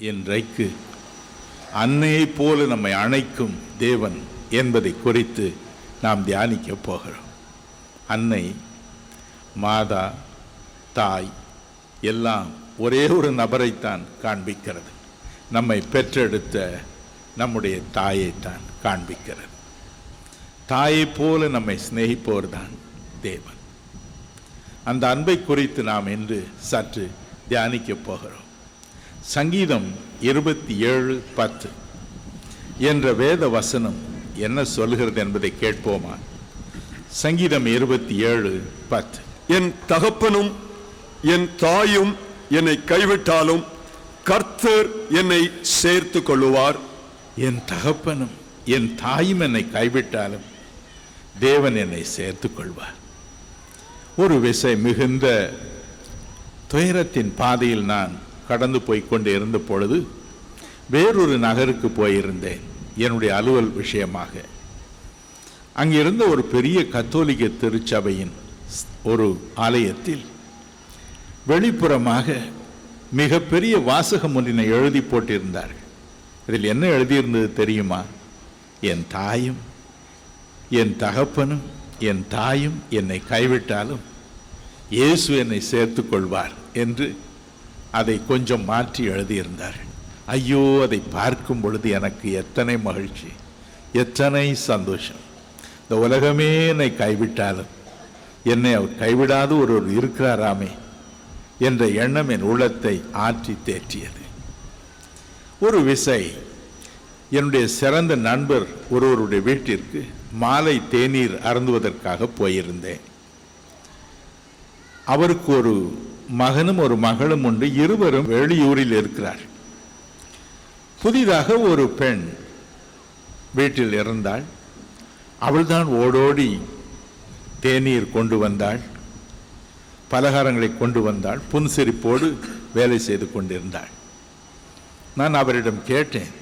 இன்றைக்கு அன்னையைப் போல நம்மை அணைக்கும் தேவன் என்பதை குறித்து நாம் தியானிக்க போகிறோம். அன்னை மாதா தாய் எல்லாம் ஒரே ஒரு நபரைத்தான் காண்பிக்கிறது. நம்மை பெற்றெடுத்த நம்முடைய தாயைத்தான் காண்பிக்கிறது. தாயைப் போல நம்மை சிநேகிப்பவர் தான் தேவன். அந்த அன்பை குறித்து நாம் இன்று சற்று தியானிக்கப் போகிறோம். சங்கீதம் இருபத்தி ஏழு பத்து. என்ற வேத வசனம் என்ன சொல்கிறது என்பதை கேட்போமா? சங்கீதம் இருபத்தி ஏழு பத்து. என் தகப்பனும் என் தாயும் என்னை கைவிட்டாலும் கர்த்தர் என்னை சேர்த்து கொள்ளுவார். என் தகப்பனும் என் தாயும் என்னை கைவிட்டாலும் தேவன் என்னை சேர்த்துக் கொள்வார். ஒரு விசை மிகுந்த துயரத்தின் பாதையில் நான் கடந்து போய் கொண்டு இருந்த பொழுது வேறொரு நகருக்கு போயிருந்தேன் என்னுடைய அலுவல் விஷயமாக. அங்கிருந்த ஒரு பெரிய கத்தோலிக்க திருச்சபையின் ஒரு ஆலயத்தில் வெளிப்புறமாக மிகப்பெரிய வாசகம் ஒன்றினை எழுதி போட்டிருந்தார்கள். இதில் என்ன எழுதியிருந்தது தெரியுமா? என் தாயும் என் தகப்பனும் என் தாயும் என்னை கைவிட்டாலும் இயேசு என்னை சேர்த்து கொள்வார் என்று அதை கொஞ்சம் மாற்றி எழுதியிருந்தார்கள் ஐயோ அதை பார்க்கும் பொழுது எனக்கு எத்தனை மகிழ்ச்சி எத்தனை சந்தோஷம். இந்த உலகமே என்னை கைவிட்டாலும் என்னை அவர் கைவிடாது ஒருவர் இருக்கிறாராமே என்ற எண்ணம் என் உள்ளத்தை ஆற்றி தேற்றியது. ஒரு விசை என்னுடைய சிறந்த நண்பர் ஒருவருடைய வீட்டிற்கு மாலை தேநீர் அருந்துவதற்காக போயிருந்தேன். அவருக்கு ஒரு மகனும் ஒரு மகளும் உண்டு. இருவரும் வெளியூரில் இருக்கிறார். புதிதாக ஒரு பெண் வீட்டில் இருந்தாள். அவள்தான் ஓடோடி தேநீர் கொண்டு வந்தாள். பலகாரங்களை கொண்டு வந்தாள். புன்சிரிப்போடு வேலை செய்து கொண்டிருந்தாள். நான் அவரிடம் கேட்டேன்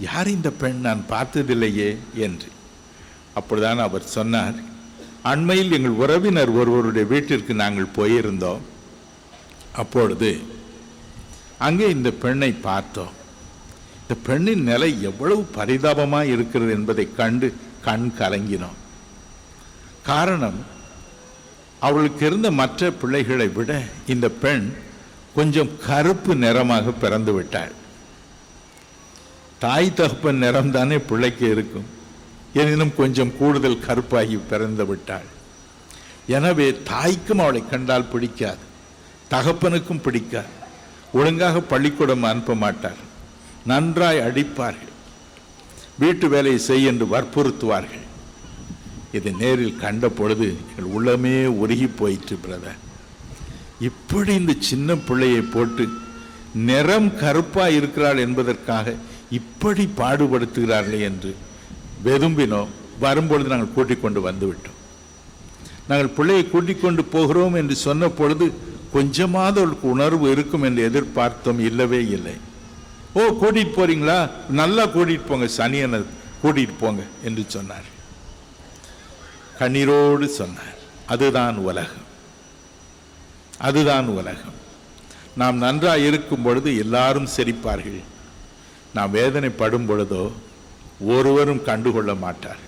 யார் இந்த பெண்? நான் பார்த்ததில்லையே என்று. அப்படிதான் அவர் சொன்னார் அண்மையில் எங்கள் உறவினர் ஒருவருடைய வீட்டிற்கு நாங்கள் போயிருந்தோம். அப்பொழுது அங்கே இந்த பெண்ணை பார்த்தோம். இந்த பெண்ணின் நிலை எவ்வளவு பரிதாபமாக இருக்கிறது என்பதை கண்டு கண் கலங்கினோம். காரணம் அவளுக்கு இருந்த மற்ற பிள்ளைகளை விட இந்த பெண் கொஞ்சம் கருப்பு நிறமாக பிறந்து விட்டாள். தாய் தகப்பன் நிறம் தானே பிள்ளைக்கு இருக்கும். எனினும் கொஞ்சம் கூடுதல் கருப்பாகி பிறந்து விட்டாள். எனவே தாய்க்கும் அவளை கண்டால் பிடிக்காது. தகப்பனுக்கும் பிடிக்காது. ஒழுங்காக பள்ளிக்கூடம் அனுப்ப மாட்டார். நன்றாய் அடிப்பார்கள். வீட்டு வேலையை செய் என்று வற்புறுத்துவார்கள். இதை நேரில் கண்ட பொழுது எங்கள் உள்ளமே உருகி போயிற்று பிரதர் இப்படி இந்த சின்ன பிள்ளையை போட்டு நிறம் கருப்பா இருக்கிறாள் என்பதற்காக இப்படி பாடுபடுத்துகிறார்களே என்று வெதும்பினோம் வரும்பொழுது நாங்கள் கூட்டிக் கொண்டு வந்துவிட்டோம். நாங்கள் பிள்ளையை கூட்டிக் கொண்டு போகிறோம் என்று சொன்ன பொழுது கொஞ்சமாவது அவளுக்கு உணர்வு இருக்கும் என்று எதிர்பார்த்தோம் இல்லவே இல்லை. ஓ கூட்டிட்டு போறீங்களா? நல்லா கூட்டிட்டு போங்க சனியனை கூட்டிட்டு போங்க என்று சொன்னார். கண்ணீரோடு சொன்னார். அதுதான் உலகம். அதுதான் உலகம். நாம் நன்றாக இருக்கும் பொழுது எல்லாரும் சிரிப்பார்கள். நாம் வேதனைப்படும் பொழுதோ ஒருவரும் கண்டுகொள்ள மாட்டார்.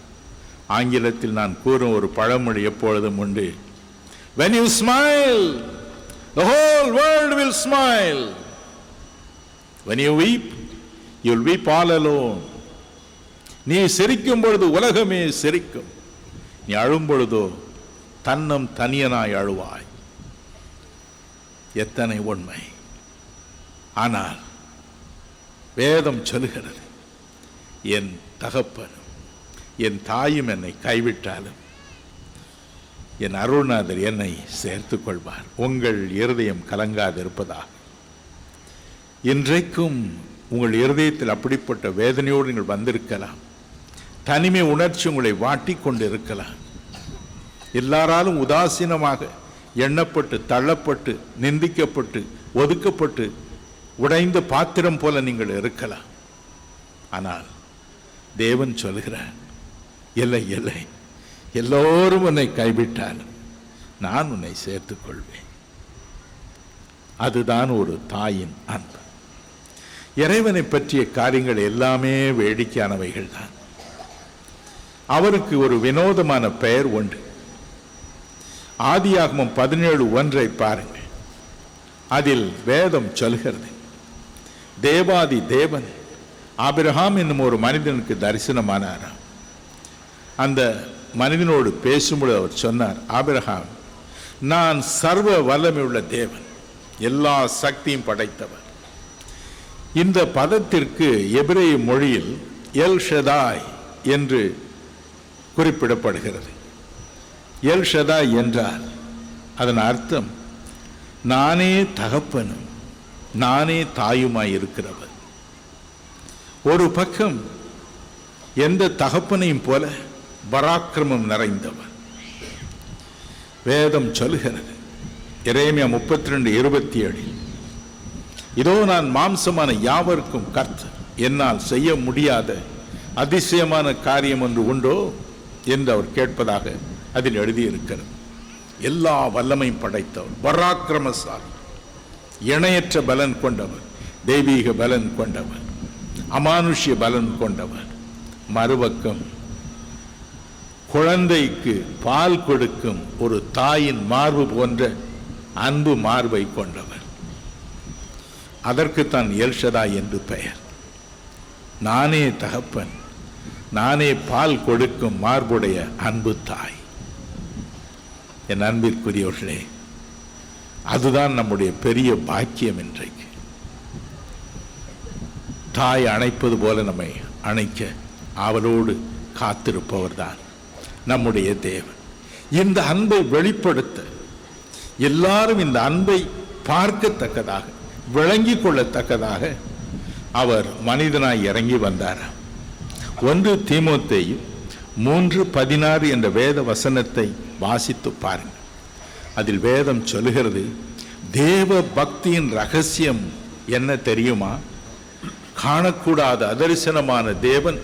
ஆங்கிலத்தில் நான் கூறும் ஒரு பழமொழி எப்பொழுதும் உண்டு. When you smile the whole world will smile. When you weep you'll weep all alone. நீ சிரிக்கும் பொழுது உலகமே சிரிக்கும். நீ அழும் பொழுதோ தன்னம் தனியனாய் அழுவாய். எத்தனை உண்மை. ஆனால் வேதம் சொல்கிறது என் தகப்பனும் என் தாயும் என்னை கைவிட்டாலும் என் அருள்நாதர் என்னை சேர்த்து கொள்வார். உங்கள் இருதயம் கலங்காதிருப்பதாக. இன்றைக்கும் உங்கள் இருதயத்தில் அப்படிப்பட்ட வேதனையோடு நீங்கள் வந்திருக்கலாம். தனிமை உணர்ச்சி உங்களை வாட்டி கொண்டு இருக்கலாம் எல்லாராலும் உதாசீனமாக எண்ணப்பட்டு தள்ளப்பட்டு நிந்திக்கப்பட்டு ஒதுக்கப்பட்டு உடைந்த பாத்திரம் போல நீங்கள் இருக்கலாம். ஆனால் தேவன் சொல்கிறார் இல்லை இல்லை எல்லோரும் உன்னை கைவிட்டாலும் நான் உன்னை சேர்த்துக் கொள்வேன் அதுதான் ஒரு தாயின் அன்பு. இறைவனை பற்றிய காரியங்கள் எல்லாமே வேடிக்கையானவைகள் தான். அவருக்கு ஒரு வினோதமான பெயர் உண்டு. ஆதியாகமம் பதினேழு ஒன்றை பாருங்கள். அதில் வேதம் சொல்கிறது தேவாதி தேவன் ஆபிரஹாம் என்னும் ஒரு மனிதனுக்கு தரிசனமானாராம் அந்த மனிதனோடு பேசும்பொழுது அவர் சொன்னார் ஆபிரஹாம் நான் சர்வ வல்லமையுள்ள தேவன் எல்லா சக்தியும் படைத்தவர் இந்த பதத்திற்கு எபிரேய மொழியில் எல் ஷதாய் என்று குறிப்பிடப்படுகிறது. எல் ஷதாய் என்றால் அதன் அர்த்தம் நானே தகப்பனும் நானே தாயுமாய் இருக்கிறவர் ஒரு பக்கம் எந்த தகப்பனையும் போல பராக்கிரமம் நிறைந்தவர் வேதம் சொல்கிறது இறைமையா முப்பத்தி ரெண்டு இருபத்தி ஏழில் இதோ நான் மாம்சமான யாவருக்கும் கர்த்த என்னால் செய்ய முடியாத அதிசயமான காரியம் ஒன்று உண்டோ? என்று அவர் கேட்பதாக அதில் எழுதியிருக்கிறது. எல்லா வல்லமையும் படைத்தவர் பராக்கிரமசாலி இணையற்ற பலன் கொண்டவர் தெய்வீக பலன் கொண்டவர் அமானுஷ்ய பலன் கொண்டவர் மறுபக்கம் குழந்தைக்கு பால் கொடுக்கும் ஒரு தாயின் மார்பு போன்ற அன்பு மார்பை கொண்டவர். அதற்குத்தான் எல்ஷதா என்று பெயர். நானே தகப்பன் நானே பால் கொடுக்கும் மார்புடைய அன்பு தாய். என் அன்பிற்குரியவர்களே அதுதான் நம்முடைய பெரிய பாக்கியம் இன்றைக்கு. தாய் அணைப்பது போல நம்மை அணைக்க ஆவலோடு காத்திருப்பவர் தான் நம்முடைய தேவன். இந்த அன்பை வெளிப்படுத்த எல்லாரும் இந்த அன்பை பார்க்கத்தக்கதாக விளங்கிக் கொள்ளத்தக்கதாக அவர் மனிதனாய் இறங்கி வந்தார் ஒன்று தீமோத்தேயு மூன்று பதினாறு என்ற வேத வசனத்தை வாசித்து பாருங்கள். அதில் வேதம் சொல்லுகிறது தேவ பக்தியின் ரகசியம் என்ன தெரியுமா? காணக்கூடாத அதரிசனமான தேவன்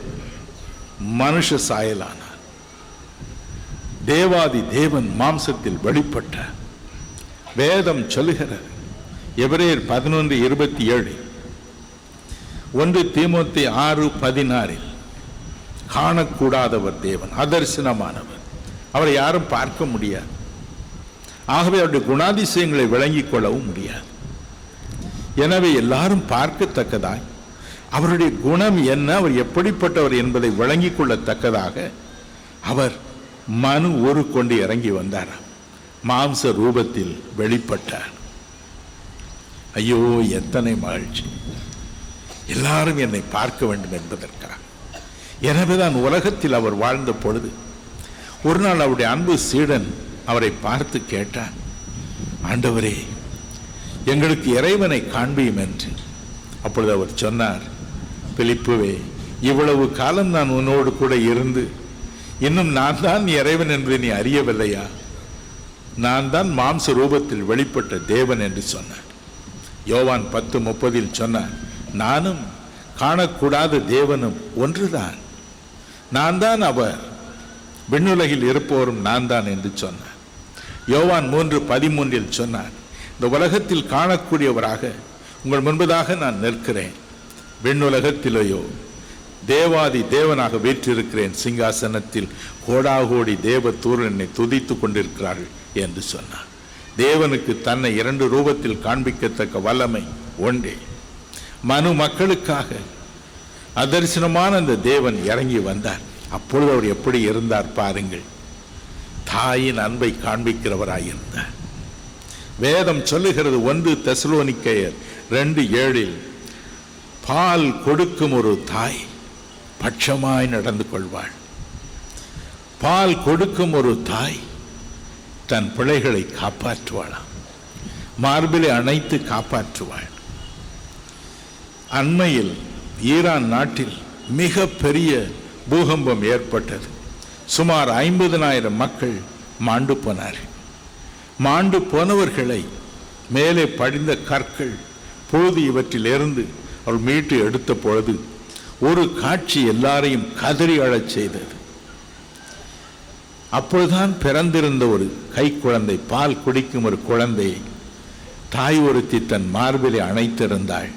மனுஷ சாயலான. தேவாதி தேவன் மாம்சத்தில் வெளிப்பட்டார் வேதம் சொல்லுகிறது. எவரேர் பதினொன்று இருபத்தி ஏழு. ஒன்று தீமோத்தி ஆறு பதினாறில் காணக்கூடாதவர் தேவன் அதர்சனமானவர் அவரை யாரும் பார்க்க முடியாது. ஆகவே அவருடைய குணாதிசயங்களை விளங்கிக் கொள்ளவும் முடியாது. எனவே எல்லாரும் பார்க்கத்தக்கதாய் அவருடைய குணம் என்ன அவர் எப்படிப்பட்டவர் என்பதை விளங்கிக் கொள்ளத்தக்கதாக அவர் மனு ஒரு கொண்டு இறங்கி வந்தார். மாம்ச ரூபத்தில் வெளிப்பட்டார். ஐயோ எத்தனை மகிழ்ச்சி. எல்லாரும் என்னை பார்க்க வேண்டும் என்பதற்காக. எனவேதான் உலகத்தில் அவர் வாழ்ந்த பொழுது ஒரு நாள் அவருடைய அன்பு சீடன் அவரை பார்த்து கேட்டான் ஆண்டவரே எங்களுக்கு இறைவனை காண்பியும் என்று. அப்பொழுது அவர் சொன்னார் பிலிப்புவே இவ்வளவு காலம் நான் உன்னோடு கூட இருந்து இன்னும் நான் தான் இறைவன் என்று நீ அறியவில்லையா? நான் தான் மாம்ச ரூபத்தில் வெளிப்பட்ட தேவன் என்று சொன்னார். யோவான் பத்து முப்பதில் சொன்னார் நானும் காணக்கூடாத தேவனும் ஒன்றுதான். நான் தான் அவர். விண்ணுலகில் இருப்பவரும் நான் தான் என்று சொன்னார். யோவான் மூன்று பதிமூன்றில் சொன்னார் இந்த உலகத்தில் காணக்கூடியவராக உங்கள் முன்பதாக நான் நிற்கிறேன். விண்ணுலகத்திலேயோ தேவாதி தேவனாக வீற்றிருக்கிறேன் சிங்காசனத்தில் கோடாகோடி தேவ என்னை துதித்து கொண்டிருக்கிறார்கள் என்று சொன்னார். தேவனுக்கு தன்னை இரண்டு ரூபத்தில் காண்பிக்கத்தக்க வல்லமை ஒன்றே. மனு மக்களுக்காக அதர்சனமான அந்த தேவன் இறங்கி வந்தார். அப்பொழுது அவர் எப்படி இருந்தார் பாருங்கள். தாயின் அன்பை காண்பிக்கிறவராயிருந்தார். வேதம் சொல்லுகிறது ஒன்று தெசலோனிக்கையர் ரெண்டு ஏழில் பால் கொடுக்கும் ஒரு தாய் பட்சமாய் நடந்து கொள்வாள். பால் கொடுக்கும் ஒரு தாய் தன் பிள்ளைகளை காப்பாற்றுவாளாம். மார்பிலை அணைத்து காப்பாற்றுவாள். அண்மையில் ஈரான் நாட்டில் மிக பெரிய பூகம்பம் ஏற்பட்டது. சுமார் ஐம்பதனாயிரம் மக்கள் மாண்டு போனார்கள் மாண்டு போனவர்களை மேலே படிந்த கற்கள் பொழுது இவற்றிலிருந்து அவள் மீட்டு எடுத்த பொழுது ஒரு காட்சி எல்லாரையும் கதறி அழச் செய்தது. அப்பொழுதுதான் பிறந்திருந்த ஒரு கை குழந்தை பால் குடிக்கும் ஒரு குழந்தையை தாய் ஒருத்தி தன் மார்பிலே அணைத்திருந்தாள்.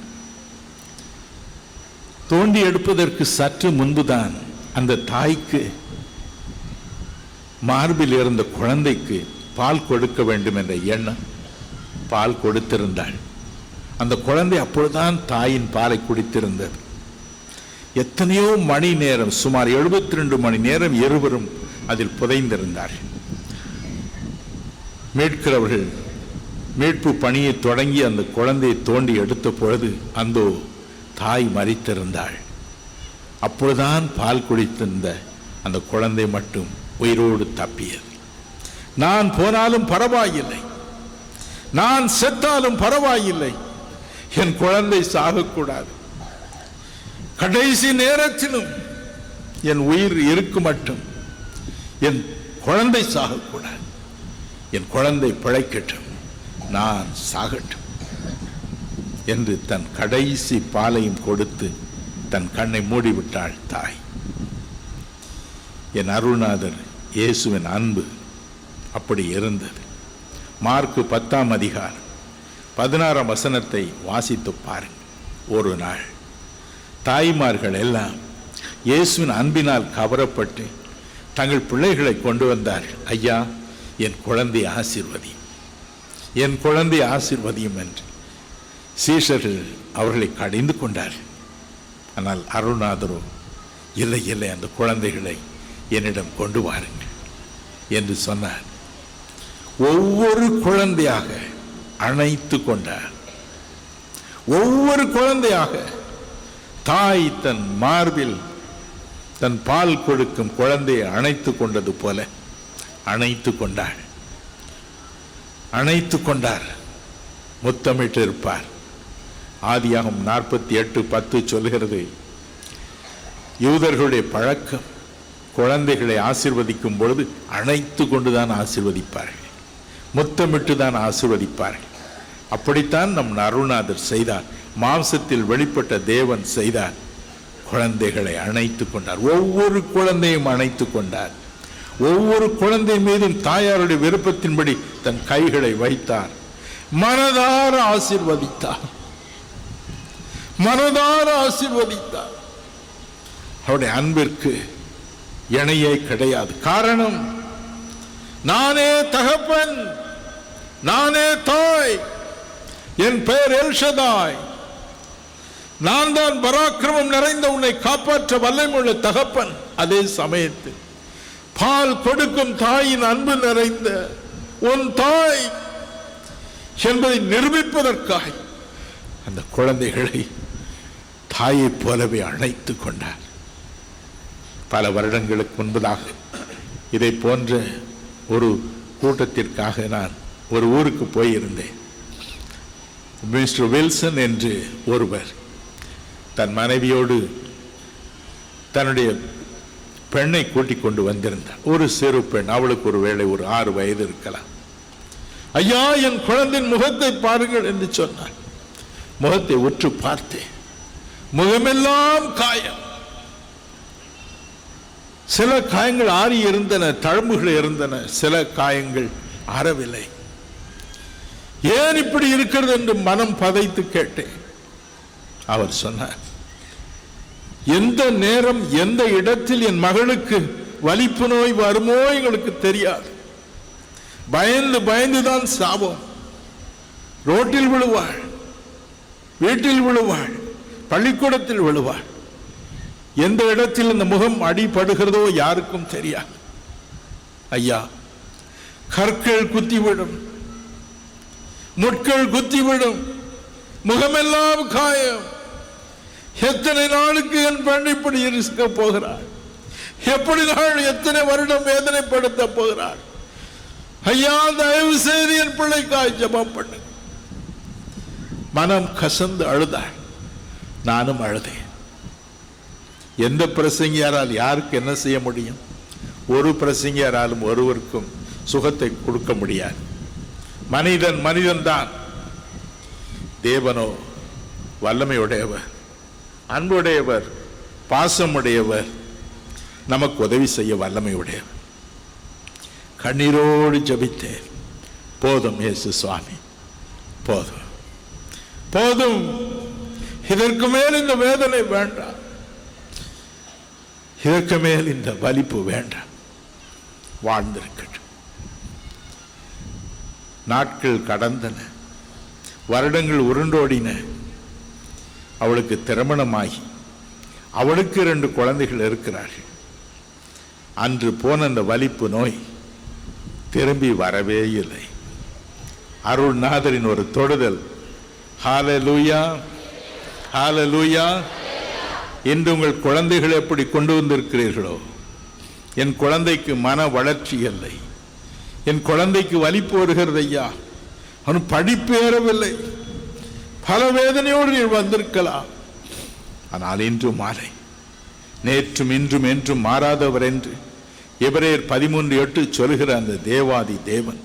தோண்டி எடுப்பதற்கு சற்று முன்புதான் அந்த தாய்க்கு மார்பில் இருந்த குழந்தைக்கு பால் கொடுக்க வேண்டும் என்ற எண்ணம் பால் கொடுத்திருந்தாள். அந்த குழந்தை அப்பொழுதுதான் தாயின் பாலை குடித்திருந்தது. எத்தனையோ மணி நேரம் சுமார் 72 ரெண்டு மணி நேரம் இருவரும் அதில் புதைந்திருந்தார்கள் மீட்கிறவர்கள் மீட்பு பணியை தொடங்கி அந்த குழந்தையை தோண்டி எடுத்த பொழுது அந்த தாய் மறித்திருந்தாள். அப்பொழுதுதான் பால் குடித்திருந்த அந்த குழந்தை மட்டும் உயிரோடு தப்பியது. நான் போனாலும் பரவாயில்லை. நான் செத்தாலும் பரவாயில்லை. என் குழந்தை சாகக்கூடாது. கடைசி நேரத்திலும் என் உயிர் இருக்கு மட்டும் என் குழந்தை சாகக்கூடாது. என் குழந்தை பிழைக்கட்டும். நான் சாகட்டும். என்று தன் கடைசி பாலையும் கொடுத்து தன் கண்ணை மூடிவிட்டாள் தாய். என் அருள்நாதர் இயேசுவின் அன்பு அப்படி இருந்தது. மார்க்கு பத்தாம் அதிகாரம் பதினாறாம் வசனத்தை வாசித்து பாருங்கள். ஒரு நாள் தாய்மார்கள் எல்லாம் இயேசுவின் அன்பினால் கவரப்பட்டு தங்கள் பிள்ளைகளை கொண்டு வந்தார்கள். ஐயா என் குழந்தை ஆசிர்வதி என் குழந்தை ஆசிர்வதியும் என்று சீஷர்கள் அவர்களை கடிந்து கொண்டார்கள். ஆனால் அருள்நாதரோ இல்லை இல்லை அந்த குழந்தைகளை என்னிடம் கொண்டு வாருங்கள் என்று சொன்னார். ஒவ்வொரு குழந்தையாக அணைத்து கொண்டார். ஒவ்வொரு குழந்தையாக தாய் தன் மார்பில் தன் பால் கொடுக்கும் குழந்தையை அணைத்து கொண்டது போல அணைத்து கொண்டாள். அணைத்து கொண்டார் முத்தமிட்டு இருப்பார் ஆதியாகம் நாற்பத்தி எட்டு பத்து சொல்கிறது யூதர்களுடைய பழக்கம் குழந்தைகளை ஆசிர்வதிக்கும் பொழுது அணைத்து கொண்டுதான் ஆசிர்வதிப்பார்கள். முத்தமிட்டு தான் ஆசிர்வதிப்பார்கள். அப்படித்தான் நம் அருணாதர் செய்தார். மாம்சத்தில் வெளிப்பட்ட தேவன் செய்தார். குழந்தைகளை அணைத்து கொண்டார். ஒவ்வொரு குழந்தையும் அணைத்து கொண்டார். ஒவ்வொரு குழந்தை மீதும் தாயாருடைய விருப்பத்தின்படி தன் கைகளை வைத்தார். மனதார ஆசிர்வதித்தார். மனதார ஆசிர்வதித்தார். அவருடைய அன்பிற்கு இணையே கிடையாது. காரணம் நானே தகப்பன் நானே தாய் என் பெயர் எல்ஷதாய். நான் தான் பராக்கிரமம் நிறைந்த உன்னை காப்பாற்ற வல்லமுள்ள தகப்பன். அதே சமயத்தில் பால் கொடுக்கும் தாயின் அன்பு நிறைந்த உன் தாய் என்பதை நிரூபிப்பதற்காக அந்த குழந்தைகளை தாயைப் போலவே அழைத்துக் கொண்டார். பல வருடங்களுக்கு முன்பதாக இதை போன்ற ஒரு கூட்டத்திற்காக நான் ஒரு ஊருக்கு போயிருந்தேன். மிஸ்டர் வில்சன் என்று ஒருவர் தன் மனைவியோடு தன்னுடைய பெண்ணை கூட்டிக் கொண்டு வந்திருந்தான் ஒரு சிறு பெண் அவளுக்கு ஒரு வேளை ஒரு ஆறு வயது இருக்கலாம். ஐயா என் குழந்தையின் முகத்தை பாருங்கள் என்று சொன்னார் முகத்தை உற்று பார்த்தேன் முகமெல்லாம் காயம். சில காயங்கள் ஆறி இருந்தன தழும்புகள் இருந்தன சில காயங்கள் ஆறவில்லை ஏன் இப்படி இருக்கிறது என்று மனம் பதைத்து கேட்டேன். அவர் சொன்னார் எந்த நேரம் எந்த இடத்தில் என் மகளுக்கு வலிப்பு நோய் வருமோ எங்களுக்கு தெரியாது. பயந்து பயந்துதான் சாபம் ரோட்டில் விழுவாள் வீட்டில் விழுவாள் பள்ளிக்கூடத்தில் விழுவாள். எந்த இடத்தில் இந்த முகம் அடிபடுகிறதோ யாருக்கும் தெரியாது. ஐயா கற்கள் குத்திவிடும் முட்கள் குத்திவிடும் முகமெல்லாம் காயம். எத்தனை நாளுக்கு என் பெண் இப்படி இருக்க போகிறார் எப்படி நாள் எத்தனை வருடம் வேதனைப்படுத்த போகிறார் ஐயா தயவு செய்து என் பிள்ளைக்காய் ஜபம் பண்ணு. மனம் கசந்து அழுதாள். நானும் அழுதேன். எந்த பிரசங்கியாரால் யாருக்கு என்ன செய்ய முடியும்? ஒரு பிரசங்கியாராலும் ஒருவருக்கும் சுகத்தை கொடுக்க முடியாது. மனிதன் மனிதன்தான். தேவனோ வல்லமையுடையவர். அன்புடையவர் பாசமுடையவர் நமக்கு உதவி செய்ய வல்லமையுடையவர். கண்ணீரோடு ஜபித்தேன். போதும் இயேசு சுவாமி. போதும். போதும். இதற்கு மேல் இந்த வேதனை வேண்டாம். இதற்கு மேல் இந்த வலிப்பு வேண்டாம். வாழ்ந்திருக்கட்டும். நாட்கள் கடந்தன. வருடங்கள் உருண்டோடின. அவளுக்கு திருமணமாகி அவளுக்கு ரெண்டு குழந்தைகள் இருக்கிறார்கள். அன்று போன அந்த வலிப்பு நோய் திரும்பி வரவே இல்லை. அருள்நாதரின் ஒரு தொடுதல். ஹால லூயா ஹால லூயா இன்று உங்கள் குழந்தைகள் எப்படி கொண்டு வந்திருக்கிறீர்களோ? என் குழந்தைக்கு மன வளர்ச்சி இல்லை. என் குழந்தைக்கு வலிப்பு வருகிறது ஐயா அவன் படிப்பேறவில்லை. பல வேதனையோடு நீ வந்திருக்கலாம். ஆனால் இன்று மாலை நேற்றும் இன்றும் என்றும் மாறாதவர் என்று எபிரேயர் பதிமூன்று எட்டு சொல்கிற அந்த தேவாதி தேவன்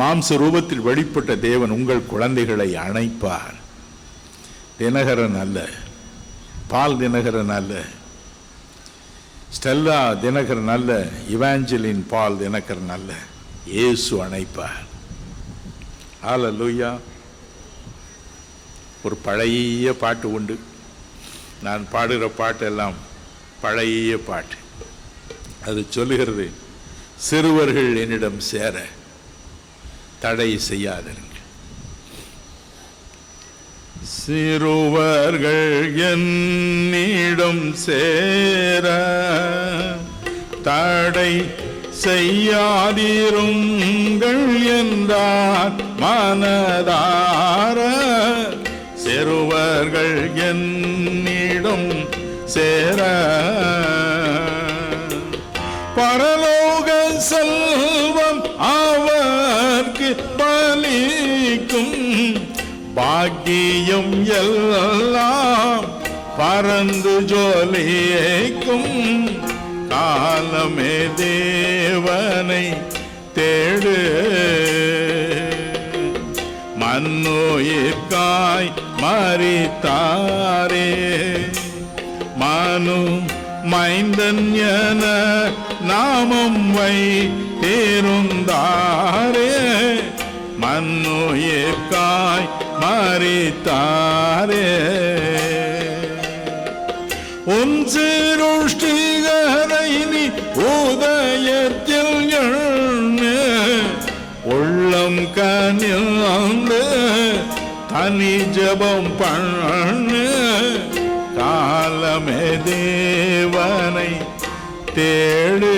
மாம்ச ரூபத்தில் வெளிப்பட்ட தேவன் உங்கள் குழந்தைகளை அணைப்பார். தினகரன் அல்ல பால் தினகரன் அல்ல ஸ்டெல்லா தினகரன் அல்ல இவாஞ்சலின் பால் தினகரன் அல்ல இயேசு அணைப்பார். ஆல லூயா ஒரு பழைய பாட்டு உண்டு. நான் பாடுகிற பாட்டெல்லாம் பழைய பாட்டு. அது சொல்லுகிறது சிறுவர்கள் என்னிடம் சேர தடை செய்யாதீர்கள் சிறுவர்கள் என்னிடம் சேர தடை செய்யாதிருங்கள் என்றார் மனதார சேருவர்கள் என்னிடம் சேர. பரலோக செல்வம் அவர்க்கு பலிக்கும். பாக்கியம் எல்லாம் பறந்து ஜோலியைக்கும். காலமே தேவனை தேடு. மண்ணுயிர்காய் மறித்தாரே. மனு மைந்தன் என நாமம் வை தேருந்தாரே மண்ணுயிர்காய் மறித்தாரே. உன் நீ உதயத்தில் எண்ணு உள்ளம் கனிந்து அனி ஜபம் பண்ணு. காலமே தேவனை தேடு.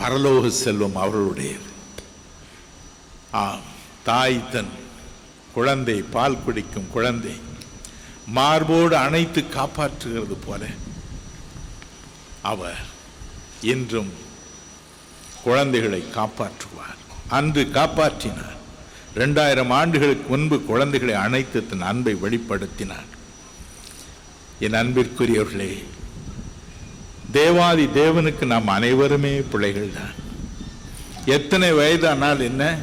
பரலோக செல்வம் அவர்களுடையது. ஆம் தாய் தன் குழந்தை பால் குடிக்கும் குழந்தை மார்போடு அணைத்து காப்பாற்றுகிறது போல. அவர் இன்றும் குழந்தைகளை காப்பாற்றுவார். அன்று காப்பாற்றினார். ரெண்டாயிரம் ஆண்டுகளுக்கு முன்பு குழந்தைகளை அணைத்து தன் அன்பை வெளிப்படுத்தினார். என் அன்பிற்குரியவர்களே தேவாதி தேவனுக்கு நாம் அனைவருமே பிள்ளைகள் தான் எத்தனை வயதானால் என்ன?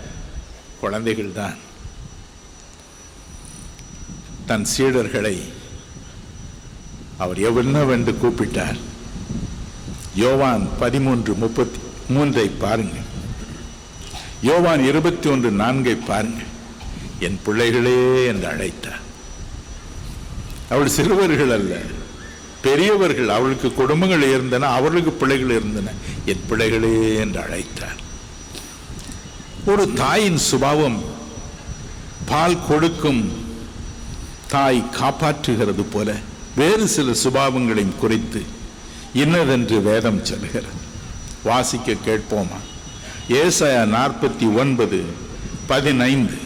குழந்தைகள் தான் தன் சீடர்களை அவர் எவ்வளவென்று கூப்பிட்டார். யோவான் பதிமூன்று முப்பத்தி மூன்றை பாருங்கள். யோவான் இருபத்தி ஒன்று நான்கை பாருங்கள். என் பிள்ளைகளே என்று அழைத்தார். அவள் சிறுவர்கள் அல்ல. பெரியவர்கள் அவளுக்கு குடும்பங்கள் இருந்தன அவர்களுக்கு பிள்ளைகள் இருந்தன. என் பிள்ளைகளே என்று அழைத்தார். ஒரு தாயின் சுபாவம் பால் கொடுக்கும் தாய் காப்பாற்றுகிறது போல வேறு சில சுபாவங்களையும் குறித்து இன்னதென்று வேதம் சொல்கிறது வாசிக்க கேட்போமா? ஏசாயா நாற்பத்தி ஒன்பது பதினைந்து.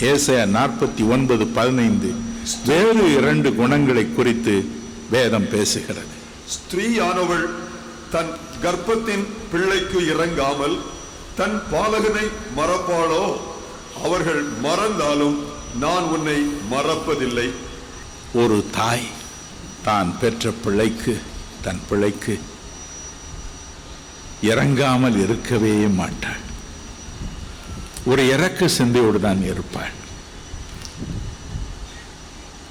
ஏசாயா நாற்பத்தி ஒன்பது பதினைந்து. வேறு இரண்டு குணங்களை குறித்து வேதம் பேசுகிறது. ஸ்திரீயானவள் தன் கர்ப்பத்தின் பிள்ளைக்கு இறங்காமல் தன் பாலகனை மறப்பாளோ? அவர்கள் மறந்தாலும் நான் உன்னை மறப்பதில்லை. ஒரு தாய் தான் பெற்ற பிள்ளைக்கு தன் பிள்ளைக்கு இறங்காமல் இருக்கவே மாட்டாள். ஒரு இறக்க சிந்தையோடு தான் இருப்பாள்.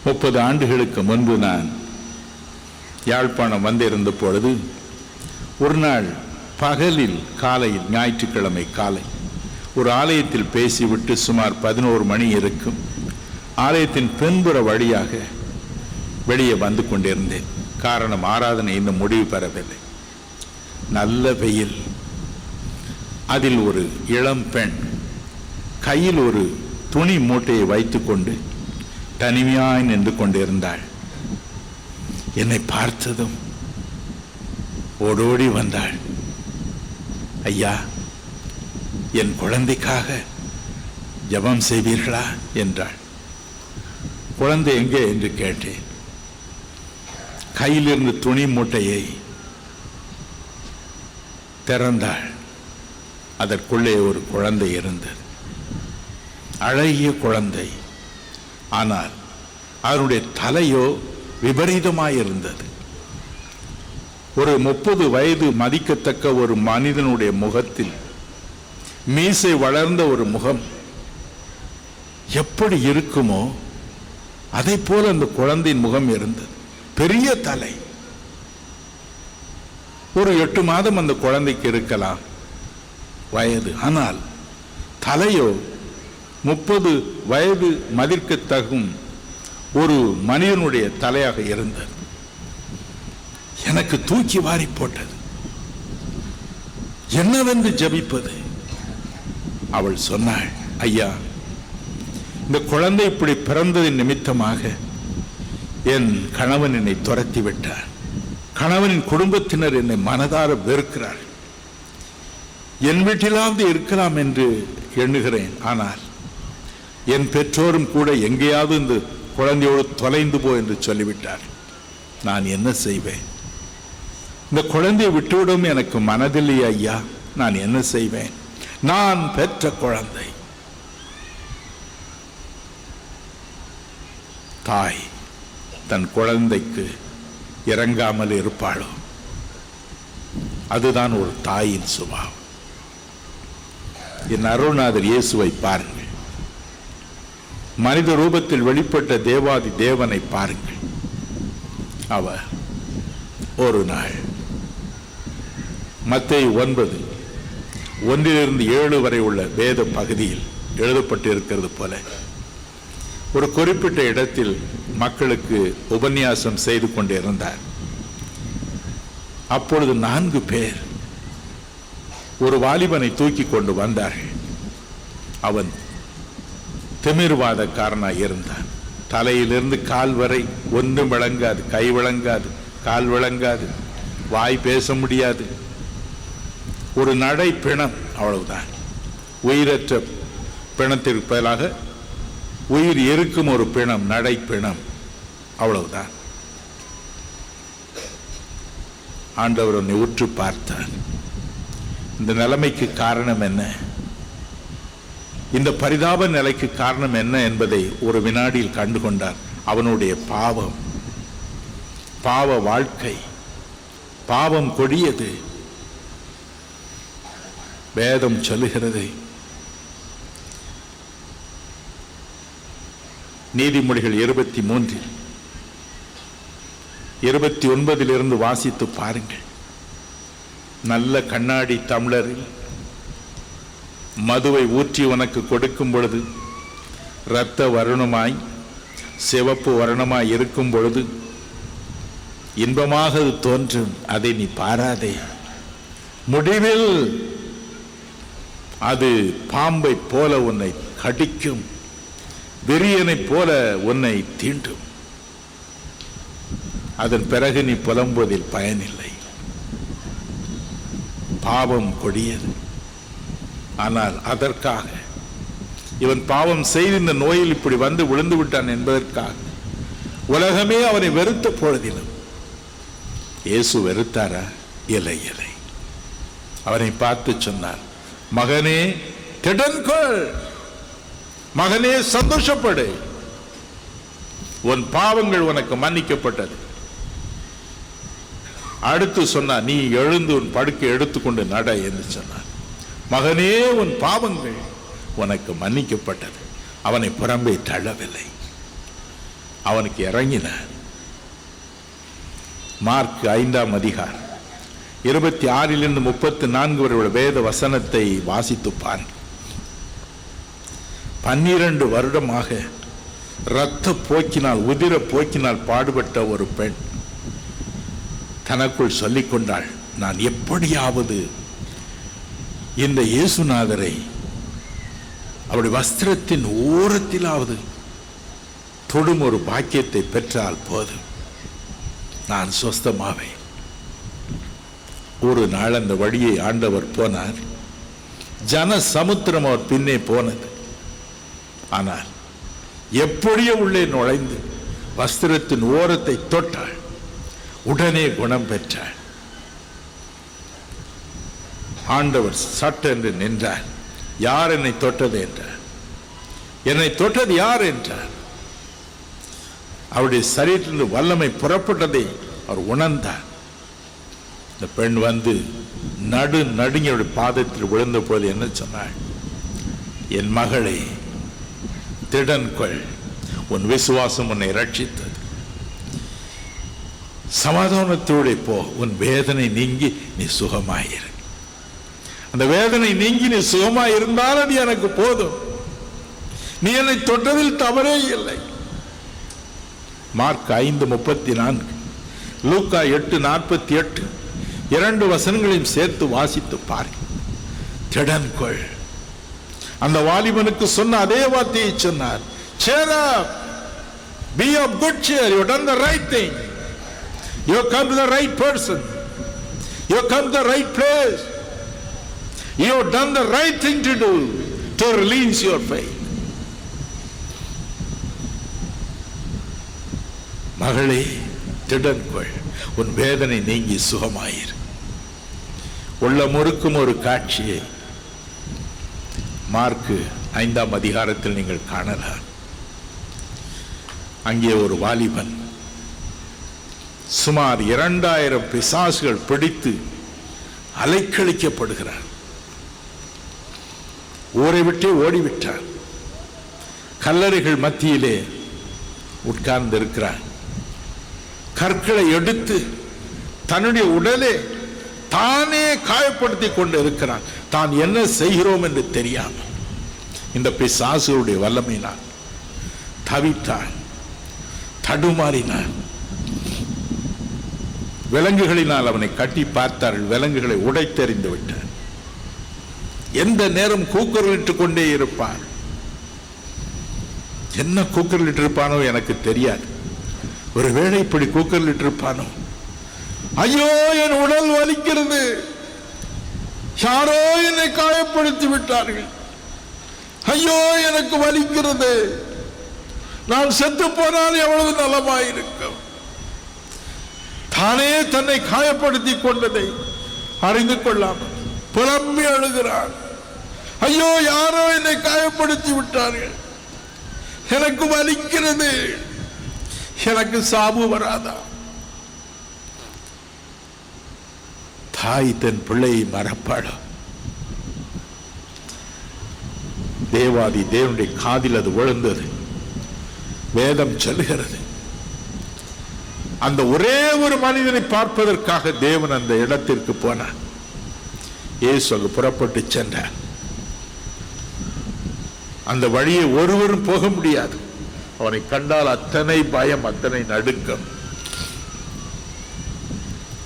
முப்பது ஆண்டுகளுக்கு முன்பு நான் யாழ்ப்பாணம் வந்திருந்த பொழுது ஒரு நாள் பகலில் காலையில் ஞாயிற்றுக்கிழமை காலை ஒரு ஆலயத்தில் பேசிவிட்டு சுமார் பதினோரு மணி இருக்கும் ஆலயத்தின் பின்புற வழியாக வெளியே வந்து கொண்டிருந்தேன். காரணம் ஆராதனை இன்னும் முடிவு பெறவில்லை. நல்ல வெயில். அதில் ஒரு இளம் பெண் கையில் ஒரு துணி மூட்டையை வைத்துக்கொண்டு தனிமையாய் நின்று கொண்டிருந்தாள். என்னை பார்த்ததும் ஓடோடி வந்தாள். ஐயா என் குழந்தைக்காக ஜெபம் செய்வீர்களா? என்றாள். குழந்தை எங்கே? என்று கேட்டேன். கையிலிருந்து துணி மூட்டையை திறந்தாள் அதற்குள்ளே ஒரு குழந்தை இருந்தது. அழகிய குழந்தை. ஆனால் அதனுடைய தலையோ விபரீதமாயிருந்தது. ஒரு முப்பது வயது மதிக்கத்தக்க ஒரு மனிதனுடைய முகத்தில் மீசை வளர்ந்த ஒரு முகம் எப்படி இருக்குமோ அதை போல அந்த குழந்தையின் முகம் இருந்தது. பெரிய தலை. ஒரு எட்டு மாதம் அந்த குழந்தைக்கு இருக்கலாம். வயது. ஆனால் தலையோ முப்பது வயது மதிர்க்கத்தகும் ஒரு மனிதனுடைய தலையாக இருந்தது. எனக்கு தூக்கி வாரி போட்டது. என்னவென்று ஜபிப்பது? அவள் சொன்னாள் ஐயா இந்த குழந்தை இப்படி பிறந்ததின் நிமித்தமாக என் கணவன் என்னை துரத்தி விட்டார். கணவனின் குடும்பத்தினர் என்னை மனதார வெறுக்கிறார். என் வீட்டிலாவது இருக்கலாம் என்று எண்ணுகிறேன். ஆனால் என் பெற்றோரும் கூட எங்கேயாவது இந்த குழந்தையோடு தொலைந்து போ என்று சொல்லிவிட்டார். நான் என்ன செய்வேன்? இந்த குழந்தையை விட்டுவிடும் எனக்கு மனதில்லையே ஐயா. நான் என்ன செய்வேன்? நான் பெற்ற குழந்தை. தாய் தன் குழந்தைக்கு இறங்காமல் இருப்பாளோ? அதுதான் ஒரு தாயின் சுபாவம். என் அருள்நாதர் இயேசுவை பாருங்கள். மனித ரூபத்தில் வெளிப்பட்ட தேவாதி தேவனை பாருங்கள். அவர் ஒரு நாள் மத்திய ஒன்பது ஒன்றிலிருந்து ஏழு வரை உள்ள வேத பகுதியில் எழுதப்பட்டிருக்கிறது போல ஒரு குறிப்பிட்ட இடத்தில் மக்களுக்கு உபன்யாசம் செய்து கொண்டிருந்தார். அப்பொழுது நான்கு பேர் ஒரு வாலிபனை தூக்கி கொண்டு வந்தார்கள். அவன் திமிர்வாதக்காரனாக இருந்தான். தலையிலிருந்து கால் வரை ஒன்றும் விளங்காது கை விளங்காது கால் விளங்காது வாய் பேச முடியாது. ஒரு நடை பிணம் அவ்வளவுதான். உயிரற்ற பிணத்திற்கு பதிலாக உயிர் இருக்கும் ஒரு பிணம் நடை பிணம். அவ்வளவுதான். ஆண்டவர் உன்னை உற்று பார்த்தார். இந்த நிலைமைக்கு காரணம் என்ன? இந்த பரிதாப நிலைக்கு காரணம் என்ன என்பதை ஒரு வினாடியில் கண்டு கொண்டார் அவனுடைய பாவம். பாவ வாழ்க்கை. பாவம் கொடியது. வேதம் சொல்லுகிறது நீதிமொழிகள் இருபத்தி மூன்றில் இருபத்தி ஒன்பதிலிருந்து வாசித்து பாருங்கள். நல்ல கண்ணாடி தமிழரில் மதுவை ஊற்றி உனக்கு கொடுக்கும் பொழுது இரத்த வருணமாய் சிவப்பு வருணமாய் இருக்கும் பொழுது இன்பமாக அது தோன்றும் அதை நீ பாராதே. முடிவில் அது பாம்பை போல உன்னை கடிக்கும். வெறியனைப் போல உன்னை தீண்டும். அதன் பிறகு நீ புலம்புவதில் பயனில்லை. பாவம் கொடியது. ஆனால் அதற்காக இவன் பாவம் செய்து இந்த நோயில் இப்படி வந்து விழுந்து விட்டான் என்பதற்காக உலகமே அவனை வெறுத்த பொழுதிலும் இயேசு வெறுத்தாரா? இலை இல்லை. அவனை பார்த்து சொன்னார் மகனே திடன்கொள்! மகனே சந்தோஷப்படு. உன் பாவங்கள் உனக்கு மன்னிக்கப்பட்டது. அடுத்து சொன்னா நீ எழுந்து உன் படுக்கை எடுத்துக்கொண்டு நட என்று சொன்னார். மகனே உன் பாவங்கள் உனக்கு மன்னிக்கப்பட்டது. அவனை புறம்பே தள்ளவில்லை. அவனுக்கு இறங்கினார். மார்க் ஐந்தாம் அதிகாரம். இருபத்தி ஆறிலிருந்து முப்பத்தி நான்கு வரை வேத வசனத்தை வாசித்துப்பான் பன்னிரண்டு வருடமாக இரத்த போக்கினால் உதிர போக்கினால் பாடுபட்ட ஒரு பெண் தனக்குள் சொல்லிக்கொண்டாள் நான் எப்படியாவது இந்த இயேசுநாதரை அவருடைய வஸ்திரத்தின் ஓரத்திலாவது தொடும் ஒரு பாக்கியத்தை பெற்றால் போதும். நான் சொஸ்தமாவேன். ஒரு நாள் அந்த வழியை ஆண்டவர் போனார். ஜன சமுத்திரம் அவர் பின்னே போனது. ஆனால் எப்படியோ உள்ளே நுழைந்து வஸ்திரத்தின் ஓரத்தை தொட்டாள். உடனே குணம் பெற்றாள். ஆண்டவர் சட்டென்று நின்றார். யார் என்னை தொட்டது என்றார். என்னை தொட்டது யார் என்றார். அவருடைய சரீரத்திலிருந்து வல்லமை புறப்பட்டதை அவர் உணர்ந்தார். இந்த பெண் வந்து நடு நடுங்கியுடைய பாதத்தில் விழுந்த போது என்ன சொன்னாள்? என் மகளே திடன் கொள் உன் விசுவாசம் உன்னை ரட்சித்தது சமாதானத்தோடு போ உன் வேதனை நீங்கி நீ சுகமாயிரு. அந்த வேதனை நீங்கி நீ சுகமாக இருந்தாலும் நீ எனக்கு போதும். நீ என்னை தொட்டதில் தவறே இல்லை. மார்க் ஐந்து முப்பத்தி நான்கு லூக்கா எட்டு நாற்பத்தி எட்டு இரண்டு வசனங்களையும் சேர்த்து வாசித்து பாருங்கள் திடன்கொள் அந்த வாலிபனுக்கு சொன்ன அதே வார்த்தையை சொன்னார் சேரா be of good cheer you done the right thing you come to the right person you come the right place you done the right thing to do to release your five மகளே திடன்கொள் உன் வேதனை நீங்கி சுகமாயிரு உள்ள முறுக்கும் ஒரு காட்சியை mark ஐந்தாம் அதிகாரத்தில் நீங்கள் காணலாம். அங்கே ஒரு வாலிபன் சுமார் இரண்டாயிரம் பிசாசுகள் பிடித்து அலைக்கழிக்கப்படுகிறார். ஊரை விட்டே ஓடிவிட்டார். கல்லறைகள் மத்தியிலே உட்கார்ந்திருக்கிறார். கற்களை எடுத்து தன்னுடைய உடலே தானே காயப்படுத்தி கொண்டு இருக்கிறான் தான் என்ன செய்கிறோம் என்று தெரியாமல் இந்த பிசாசுடைய வல்லமையினால் தவித்தான் தடுமாறினான் விலங்குகளினால் அவனை கட்டி பார்த்தார்கள். விலங்குகளை உடைத்தெறிந்து விட்டார். எந்த நேரம் கூக்குரலிட்டுக் கொண்டே இருப்பான்? என்ன கூக்குரலிட்டு இருப்பானோ எனக்கு தெரியாது. ஒருவேளை இப்படி கூக்குரலிட்டு இருப்பானோ ஐயோ என் உடல் வலிக்கிறது. யாரோ என்னை காயப்படுத்தி விட்டார்கள். ஐயோ எனக்கு வலிக்கிறது. நான் செத்து போனால் எவ்வளவு நலமாயிருக்கும். தானே தன்னை காயப்படுத்தி கொண்டதை அறிந்து கொள்ளாமல் புலம்பி அழுகிறான் ஐயோ யாரோ என்னை காயப்படுத்தி விட்டார்கள். எனக்கு வலிக்கிறது. எனக்கு சாபு வராதா? தாய் தன் பிள்ளையை மறப்பாளோ? தேவாதி தேவனுடைய காதில் அது விழுந்தது. வேதம் சொல்லுகிறது. அந்த ஒரே ஒரு மனிதனை பார்ப்பதற்காக தேவன் அந்த இடத்திற்கு போனார். இயேசு அங்கு புறப்பட்டு சென்றார். அந்த வழியை ஒருவரும் போக முடியாது. அவனை கண்டால் அத்தனை பயம் அத்தனை நடுக்கம்.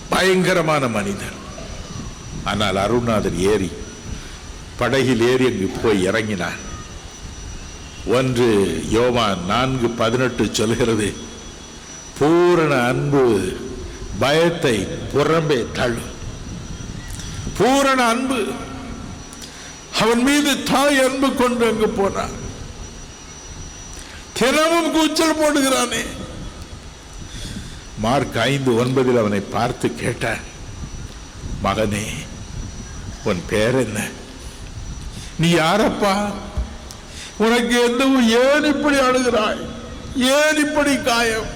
பயங்கரமான மனிதன். ஆனால் அருணாதர் ஏறி படகில் ஏறி அங்கு போய் இறங்கினான். ஒன்று யோவான் நான்கு பதினெட்டு சொல்கிறது பூரண அன்பு பயத்தை புறம்பே தள்ளும். பூரண அன்பு அவன் மீது தாய் அன்பு கொண்டு அங்கு போனான். தினமும் கூச்சல் போடுகிறானே. மார்க் ஐந்து ஒன்பதில் அவனை பார்த்து கேட்டான் மகனே உன் பேர் என்ன? நீ யாரப்பா? உனக்கு எந்த ஏன் இப்படி அழுகிறாய்? ஏன் இப்படி காயம்?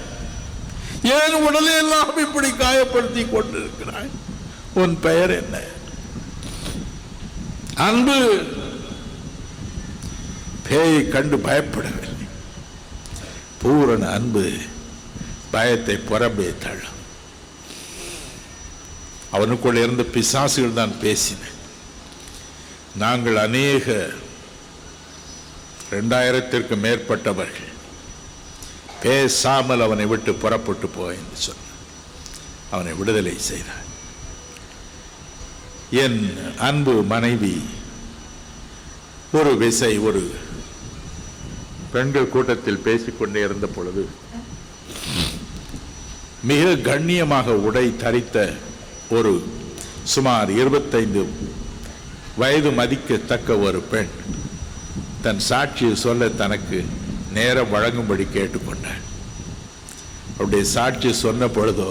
ஏன் உடலை எல்லாம் இப்படி காயப்படுத்தி கொண்டிருக்கிறாய்? உன் பெயர் என்ன? அன்பு. பேயை கண்டு பயப்படவில்லை. பூரண அன்பு பயத்தை புறம்பே தள்ளும். அவனுக்குள்ள இருந்த பிசாசுகள் தான் பேசின. நாங்கள் அநேக ரெண்டாயிரத்திற்கு மேற்பட்டவர்கள் பேசாமல் அவனை விட்டு புறப்பட்டு போய் என்று சொன்ன அவனை விடுதலை செய்தார். என் அன்பு மனைவி ஒரு விசை ஒரு பெண்கள் கூட்டத்தில் பேசிக்கொண்டே இருந்த பொழுது மிக கண்ணியமாக உடை தரித்த ஒரு சுமார் இருபத்தைந்து வயது மதிக்கத்தக்க ஒரு பெண். தன் சாட்சியை சொல்ல தனக்கு நேரம் வழங்கும்படி கேட்டுக்கொண்டாள். அவருடைய சாட்சி சொன்ன பொழுதோ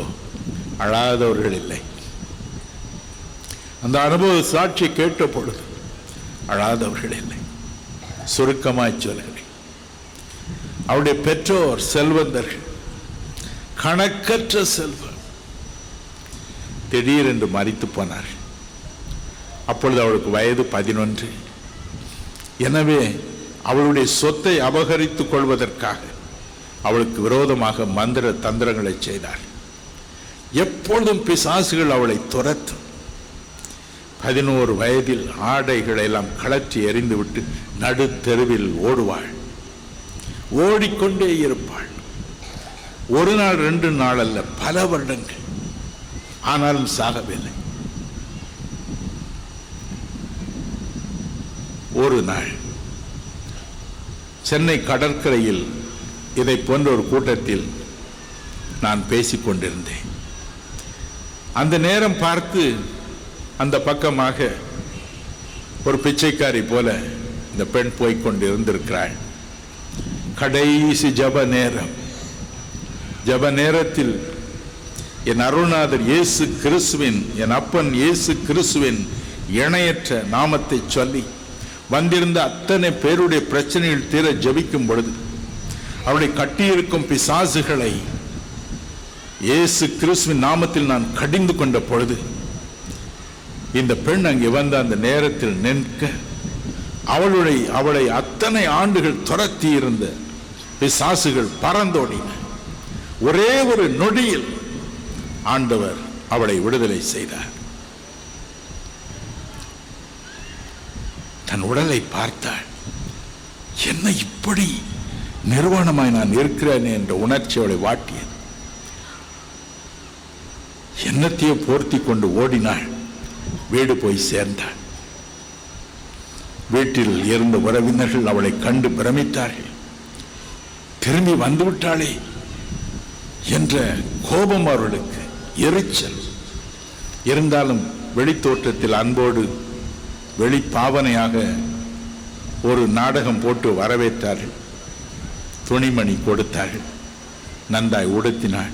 அழாதவர்கள் இல்லை. அந்த அனுபவ சாட்சி கேட்ட பொழுது அழாதவர்கள் இல்லை. சுருக்கமாய் சொல்கிறேன் அவருடைய பெற்றோர் செல்வந்தர்கள் கணக்கற்ற செல்வம் திடீரென்று மறித்து போனார்கள். அப்பொழுது அவளுக்கு வயது பதினொன்று. எனவே அவளுடைய சொத்தை அபகரித்துக் கொள்வதற்காக அவளுக்கு விரோதமாக மந்திர தந்திரங்களை செய்தார் எப்பொழுதும் பிசாசுகள் அவளை துரத்தும். பதினோரு வயதில் ஆடைகளை எல்லாம் கழற்றி எறிந்துவிட்டு நடு தெருவில் ஓடுவாள். ஓடிக்கொண்டே இருப்பாள். ஒரு நாள் ரெண்டு நாள் அல்ல பல வருடங்கள். ஆனாலும் சாகவில்லை. ஒரு நாள் சென்னை கடற்கரையில் இதை போன்ற ஒரு கூட்டத்தில் நான் பேசிக்கொண்டிருந்தேன் அந்த நேரம் பார்த்து அந்த பக்கமாக ஒரு பிச்சைக்காரி போல இந்த பெண் போய்க் இருந்திருக்கிறாள் கடைசி ஜப நேரம். ஜப நேரத்தில் என் அருள்நாதர் இயேசு கிறிஸ்துவின் என் அப்பன் இயேசு கிறிஸ்துவின் இணையற்ற நாமத்தை சொல்லி வந்திருந்த அத்தனை பேருடைய பிரச்சனைகள் தீர ஜபிக்கும் பொழுது அவளை கட்டியிருக்கும் பிசாசுகளை இயேசு கிறிஸ்துவின் நாமத்தில் நான் கடிந்து கொண்ட பொழுது இந்த பெண் அங்கே வந்த அந்த நேரத்தில் நிற்க அவளுடைய அவளை அத்தனை ஆண்டுகள் துரத்தி இருந்த பிசாசுகள் பறந்தோடின. ஒரே ஒரு நொடியில் ஆண்டவர் அவளை விடுதலை செய்தார். உடலை பார்த்தாள். என்ன இப்படி நிர்வாணமாய் நான் இருக்கிறேன் என்ற உணர்ச்சி அவளை வாட்டியது. என்னத்தையோ போர்த்தி கொண்டு ஓடினாள். வீடு போய் சேர்ந்தாள். வீட்டில் இருந்த உறவினர்கள் அவளை கண்டு பிரமித்தார்கள். திரும்பி வந்துவிட்டாளே என்ற கோபம் அவர்களுக்கு எரிச்சல். இருந்தாலும் வெளித்தோற்றத்தில் அன்போடு வெளிப்பாவனையாக ஒரு நாடகம் போட்டு வரவேற்றார்கள். துணிமணி கொடுத்தார்கள். நன்றாய் உடுத்தினாள்.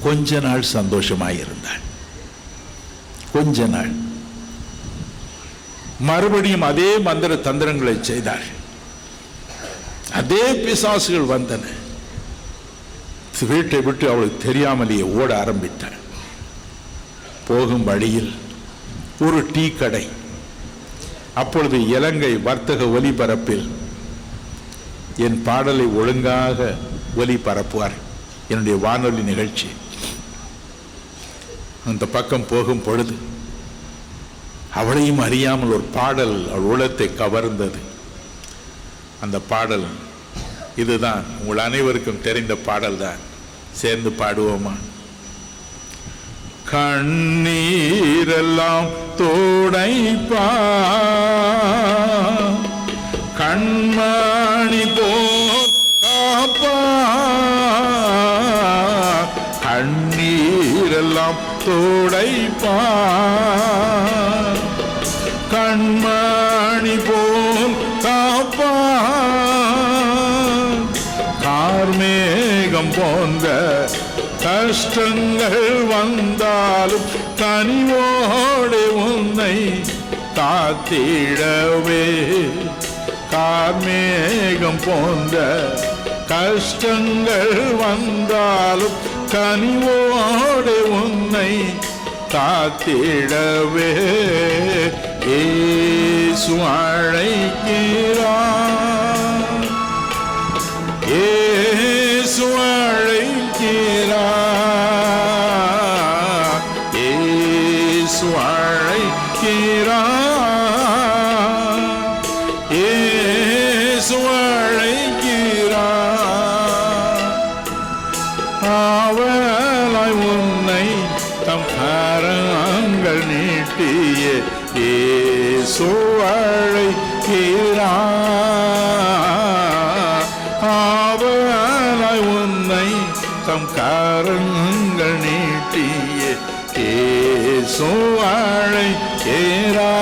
கொஞ்ச நாள் சந்தோஷமாயிருந்தாள். கொஞ்ச நாள். மறுபடியும் அதே மந்திர தந்திரங்களை செய்தார்கள். அதே பிசாசுகள் வந்தன. வீட்டை விட்டு அவளுக்கு தெரியாமலேயே ஓட ஆரம்பித்தாள். போகும் வழியில் ஒரு டீ கடை அப்பொழுது இலங்கை வர்த்தக ஒலிபரப்பில் என் பாடலை ஒழுங்காக ஒலிபரப்புவார். என்னுடைய வானொலி நிகழ்ச்சி. அந்த பக்கம் போகும் பொழுது அவளையும் அறியாமல் ஒரு பாடல் அவள் உள்ளத்தை கவர்ந்தது. அந்த பாடல் இதுதான். உங்கள் அனைவருக்கும் தெரிந்த பாடல் தான் சேர்ந்து பாடுவோமா? கண்ணீரெல்லாம் தோடைப்பா. கண்மணி போல் காப்பா. கண்ணீரெல்லாம் தோடைப்பா. கஷ்டங்கள் வந்தாலும் கனிவோடு உன்னை காத்திடவே கார்மேகம் போன்ற கஷ்டங்கள் வந்தாலும் கனிவோடு உன்னை காத்திடவே ஏசு அழைக்கிறார். ஏசு அழை அழைக்கிறார் ஏசு அழைக்கிறார் ஏசு அழைக்கிறார் அவளாய் உன்னை தம் கரங்கள் நீட்டிய. ஏசோ கரங்கள் நீட்டிய ஏசோ கேரா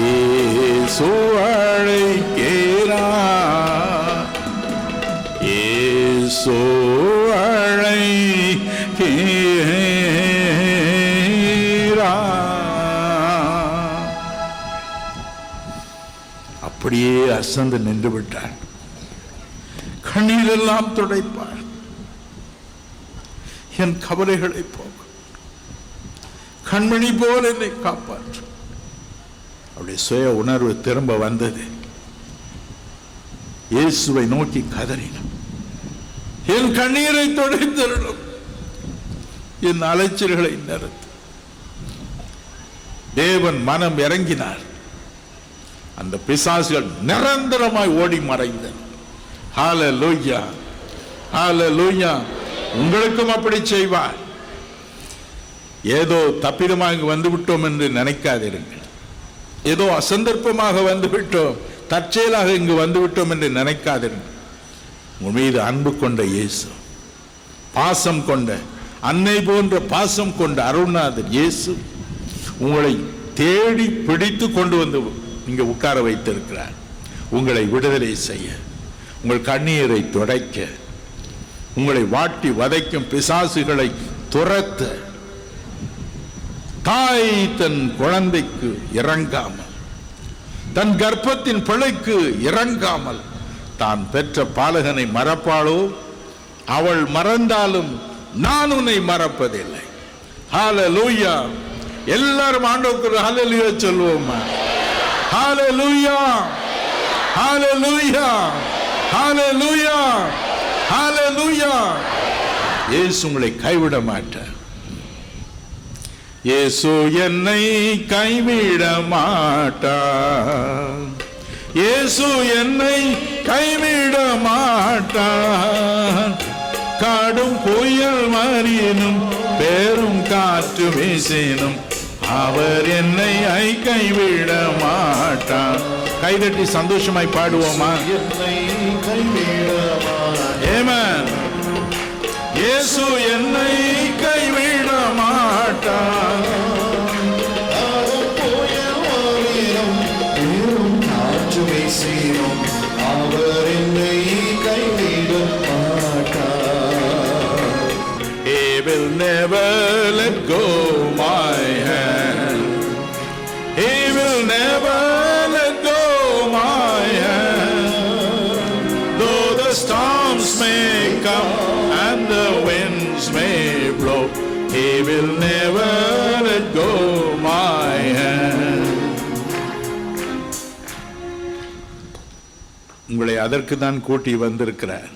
ஏசோ கேரா ஏசோ கேரா அப்படியே அசந்து நின்று விட்டான் கண்ணீரெல்லாம் துடைப்பார். என் கவலைகளை போகும் கண்மணி போல் என்னை காப்பாற்று. அப்படி சுய உணர்வு திரும்ப வந்தது. இயேசுவை நோக்கி கதறினார் என் கண்ணீரை துடைத்தருளும். என் அலைச்சல்களை நிறுத்து. தேவன் மனம் இறங்கினார். அந்த பிசாசுகள் நிரந்தரமாய் ஓடி மறைந்தன ஹalleluya ஹalleluya உங்களுக்கும் அப்படி செய்வார். ஏதோ தப்பிதமாக இங்கு வந்து விட்டோம் என்று நினைக்காதிருங்கள் ஏதோ அசந்தர்ப்பமாக வந்துவிட்டோம் தற்செயலாக இங்கு வந்துவிட்டோம் என்று நினைக்காதிருங்கள் உன் மீது அன்பு கொண்ட இயேசு பாசம் கொண்ட அன்னை போன்ற பாசம் கொண்ட அருள்நாதர் இயேசு உங்களை தேடி பிடித்து கொண்டு வந்து இங்கே உட்கார வைத்திருக்கிறார். உங்களை விடுதலை செய்ய உங்கள் கண்ணீரை துடைக்க உங்களை வாட்டி வதைக்கும் பிசாசுகளை துரத்த தாய் தன் குழந்தைக்கு இறங்காமல் தன் கர்ப்பத்தின் பிழைக்கு இறங்காமல் தான் பெற்ற பாலகனை மறப்பாளோ? அவள் மறந்தாலும் நான் உன்னை மறப்பதில்லை. ஹால லூயா எல்லாரும் ஆண்டவருக்கு ஹalleluya சொல்லுவோமா? ஹால லூயா ஹalleluya ஹalleluya இயேசு உங்களை கைவிட மாட்டார். இயேசு என்னை கைவிட மாட்டார். இயேசு என்னை கைவிட மாட்டார். காடும் புயல் மாறினும் பெரும் காற்று வீசினும் அவர் என்னை ஐ கைவிட மாட்டார். கைதட்டி சந்தோஷமாய் பாடுவோமா? Amen. இயேசு என்னை கைவிட மாட்டார். அவர் என்னை கைவிட மாட்டார் He will never let go. Will never let go my hand. உங்களை அதற்கு தான் கூட்டி வந்திருக்கிறார்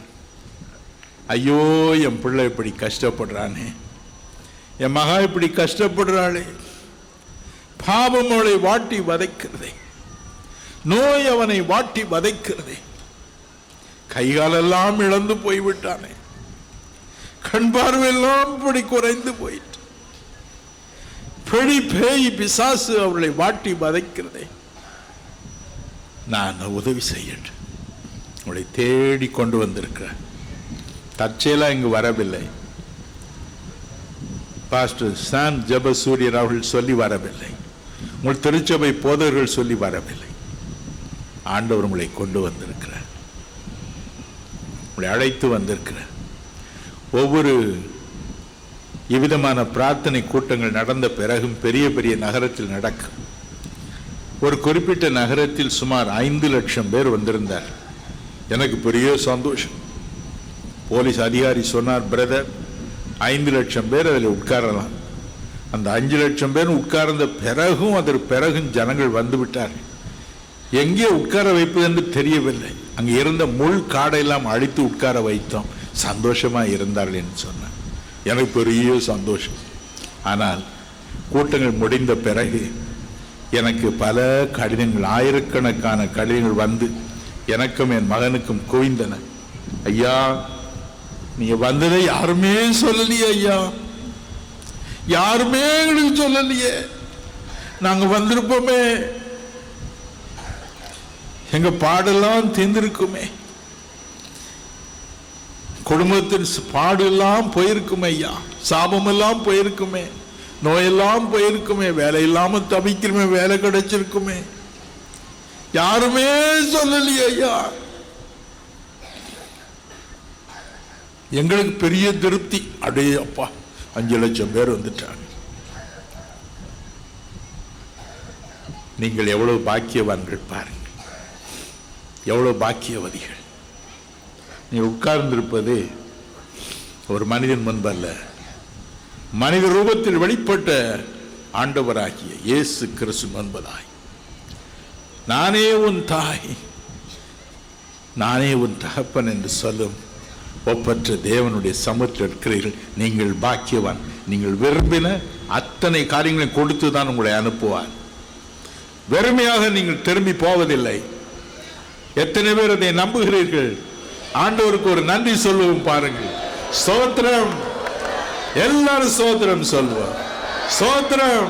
ஐயோ என் பிள்ளை இப்படி கஷ்டப்படுறானே. என் மகா இப்படி கஷ்டப்படுறாளே. பாவம் அவளை வாட்டி வதைக்கிறதே. நோய் அவனை வாட்டி வதைக்கிறதே. கைகாலெல்லாம் இழந்து போய்விட்டானே. கண் பார்வையெல்லாம் இப்படி குறைந்து போயிட்டு பெடி பேய் பிசாசு அவளை வாட்டி வதைக்கிறதே நான் உதவி செய்யட்டும். உங்களை தேடி கொண்டு வந்திருக்கிறேன். தற்செயலா இங்கு வரவில்லை. பாஸ்டர் சான் ஜபசூரியன் அவர்கள் சொல்லி வரவில்லை. உங்கள் திருச்சபை போதகர்கள் சொல்லி வரவில்லை. ஆண்டவர் உங்களை கொண்டு வந்திருக்கிறார். உங்களை அழைத்து வந்திருக்கிறார். ஒவ்வொரு இவ்விதமான பிரார்த்தனை கூட்டங்கள் நடந்த பிறகும் பெரிய பெரிய நகரத்தில் நடக்கும். ஒரு குறிப்பிட்ட நகரத்தில் சுமார் ஐந்து லட்சம் பேர் வந்திருந்தார். எனக்கு பெரிய சந்தோஷம். போலீஸ் அதிகாரி சொன்னார் பிரதர் ஐந்து லட்சம் பேர் அதில் உட்காரலாம். அந்த அஞ்சு லட்சம் பேர் உட்கார்ந்த பிறகும் அதற்கு பிறகும் ஜனங்கள் வந்து விட்டார் எங்கே உட்கார வைப்பது என்று தெரியவில்லை. அங்கே இருந்த முள் காடையெல்லாம் அழித்து உட்கார வைத்தோம். சந்தோஷமாக இருந்தார்கள் என்று சொன்னார். எனக்கு பெரிய சந்தோஷம். ஆனால் கூட்டங்கள் முடிந்த பிறகு எனக்கு பல கடிதங்கள் ஆயிரக்கணக்கான கடிதங்கள் வந்து எனக்கும் என் மகனுக்கும் குவிந்தன. ஐயா நீங்கள் வந்ததை யாருமே சொல்லலையே ஐயா. யாருமே எங்களுக்கு சொல்லலையே. நாங்கள் வந்திருப்போமே. எங்கள் பாடெல்லாம் தீர்ந்திருக்குமே. குடும்பத்தின் பாடெல்லாம் போயிருக்குமே ஐயா. சாபமெல்லாம் போயிருக்குமே. நோயெல்லாம் போயிருக்குமே. வேலை இல்லாமல் தவிக்கிறமே. வேலை கிடைச்சிருக்குமே. யாருமே சொல்லலையே ஐயா. எங்களுக்கு பெரிய திருப்தி. அடே அப்பா அஞ்சு லட்சம் பேர் வந்துட்டாங்க. நீங்கள் எவ்வளவு பாக்கியவான்கள் பாருங்கள். எவ்வளவு பாக்கியவதிகள். நீ உட்கார்ந்திருப்பது ஒரு மனிதன் முன்பல்ல. மனித ரூபத்தில் வெளிப்பட்ட ஆண்டவராகிய இயேசு கிறிஸ்து முன்பதாய். நானே உன் தாய் நானே உன் தகப்பன் என்று சொல்லும் ஒப்பற்ற தேவனுடைய சமூகத்தில் இருக்கிறீர்கள். நீங்கள் பாக்கியவான் நீங்கள் விரும்பின அத்தனை காரியங்களையும் கொடுத்து தான் உங்களை அனுப்புவார். வெறுமையாக நீங்கள் திரும்பி போவதில்லை. எத்தனை பேர் அதை நம்புகிறீர்கள்? ஆண்டவருக்கு ஒரு நன்றி சொல்லுவோம் பாருங்கள் சோத்திரம். எல்லாரும் சோத்திரம் சொல்லுவோம். சோத்திரம்.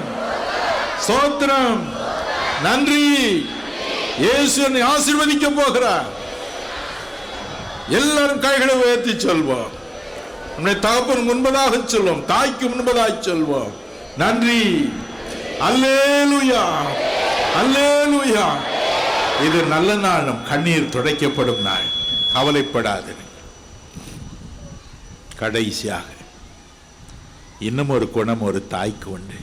சோத்திரம். நன்றி. இயேசு என்னை ஆசீர்வதிக்க போகிறார். எல்லாரும் கைகளை உயர்த்தி சொல்வோம். நம்முடைய தகப்பன் முன்பதாக சொல்வோம். தாய்க்கு முன்பதாக சொல்வோம். நன்றி. அல்லேலுயா. அல்லேலுயா. இது நல்ல நாள் கண்ணீர் துடைக்கப்படும் நாள். கவலைப்படாது கடைசியாக இன்னும் ஒரு குணம் ஒரு தாய்க்கு உண்டு.